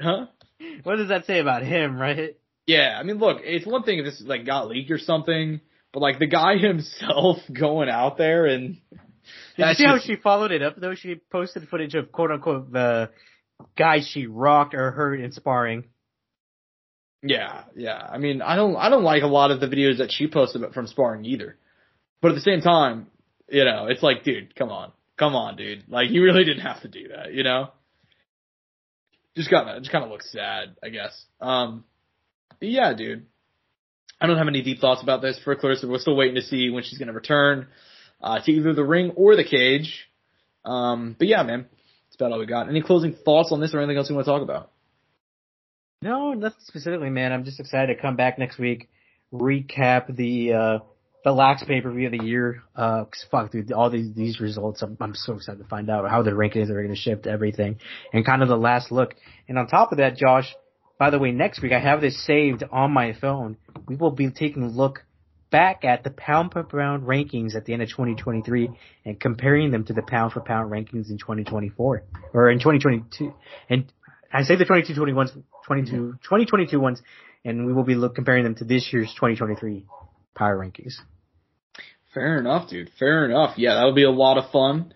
huh? What does that say about him, right? Yeah, I mean, look, it's one thing if this like got leaked or something, but like the guy himself going out there and Did you see how she followed it up though? She posted footage of quote unquote the guys she rocked or hurt in sparring. Yeah, yeah. I mean, I don't, I don't like a lot of the videos that she posted from sparring either. But at the same time, you know, it's like, dude, come on, come on, dude. Like, you really didn't have to do that, you know. Just kind of, just kind of looks sad, I guess. Um, yeah, dude. I don't have any deep thoughts about this for Claressa. We're still waiting to see when she's going to return uh, to either the ring or the cage. Um, but yeah, man, about all we got. Any closing thoughts on this or anything else you want to talk about? No, nothing specifically, man. I'm just excited to come back next week, recap the uh the lax pay per view of the year. Uh, fuck, dude, all these these results, I'm I'm so excited to find out how the rankings are going to shift everything, and kind of the last look. And on top of that, Josh, by the way, next week I have this saved on my phone. We will be taking a look back at the pound per pound rankings at the end of 2023 and comparing them to the pound for pound rankings in 2024 or in 2022. And I say the 22, 21, 22, 2022 ones, and we will be look, comparing them to this year's 2023 power rankings. Fair enough, dude. Fair enough. Yeah, that'll be a lot of fun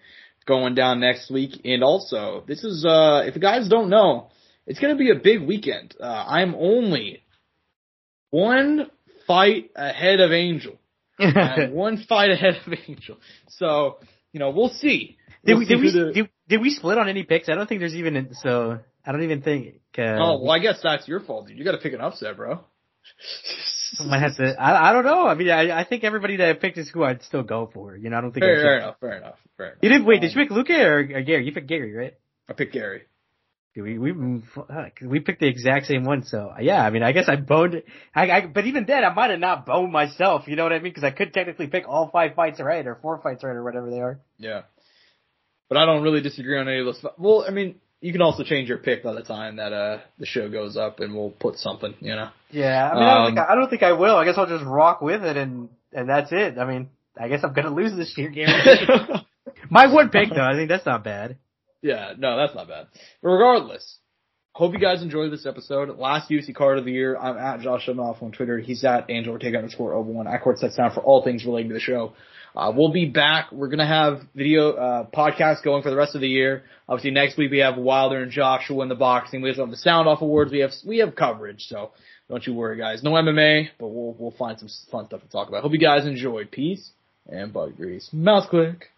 going down next week. And also, this is, uh, if the guys don't know, it's going to be a big weekend. Uh, I'm only one fight ahead of Angel. One fight ahead of Angel. So, you know, we'll see. did We'll we see did we the- did, did we split on any picks? I don't think there's even so. I don't even think. Uh, oh, well, I guess that's your fault, dude. You got to pick an upset, bro. I might have to. I, I don't know. I mean, I, I think everybody that I picked is who I'd still go for. You know, I don't think. Fair, fair enough. Fair enough. Fair enough. You didn't wait. Did Um, you pick Luque or, or Garry? You picked Garry, right? I picked Garry. We we we picked the exact same one. So yeah, I mean, I guess I boned. It. I, I but even then, I might have not boned myself. You know what I mean? Because I could technically pick all five fights right or four fights right or whatever they are. Yeah. But I don't really disagree on any of those. Well, I mean, you can also change your pick by the time that uh the show goes up, and we'll put something. You know. Yeah, I mean, I, don't Um, think I, I don't think I will. I guess I'll just rock with it and and that's it. I mean, I guess I'm gonna lose this year, guaranteed. My one pick though, I think that's not bad. Yeah, no, that's not bad. But regardless, hope you guys enjoyed this episode. Last UFC card of the year. I'm at Josh Evanoff on Twitter. He's at Angel Ortega underscore 01 I Court Sets Down for all things relating to the show. Uh, we'll be back. We're gonna have video, uh, podcasts going for the rest of the year. Obviously next week we have Wilder and Joshua in the boxing. We also have the Sound Off Awards. We have, we have coverage. So don't you worry guys. No MMA, but we'll, we'll find some fun stuff to talk about. Hope you guys enjoyed. Peace and bug grease. Mouth click.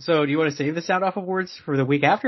So, do you want to save the sound off awards for the week after?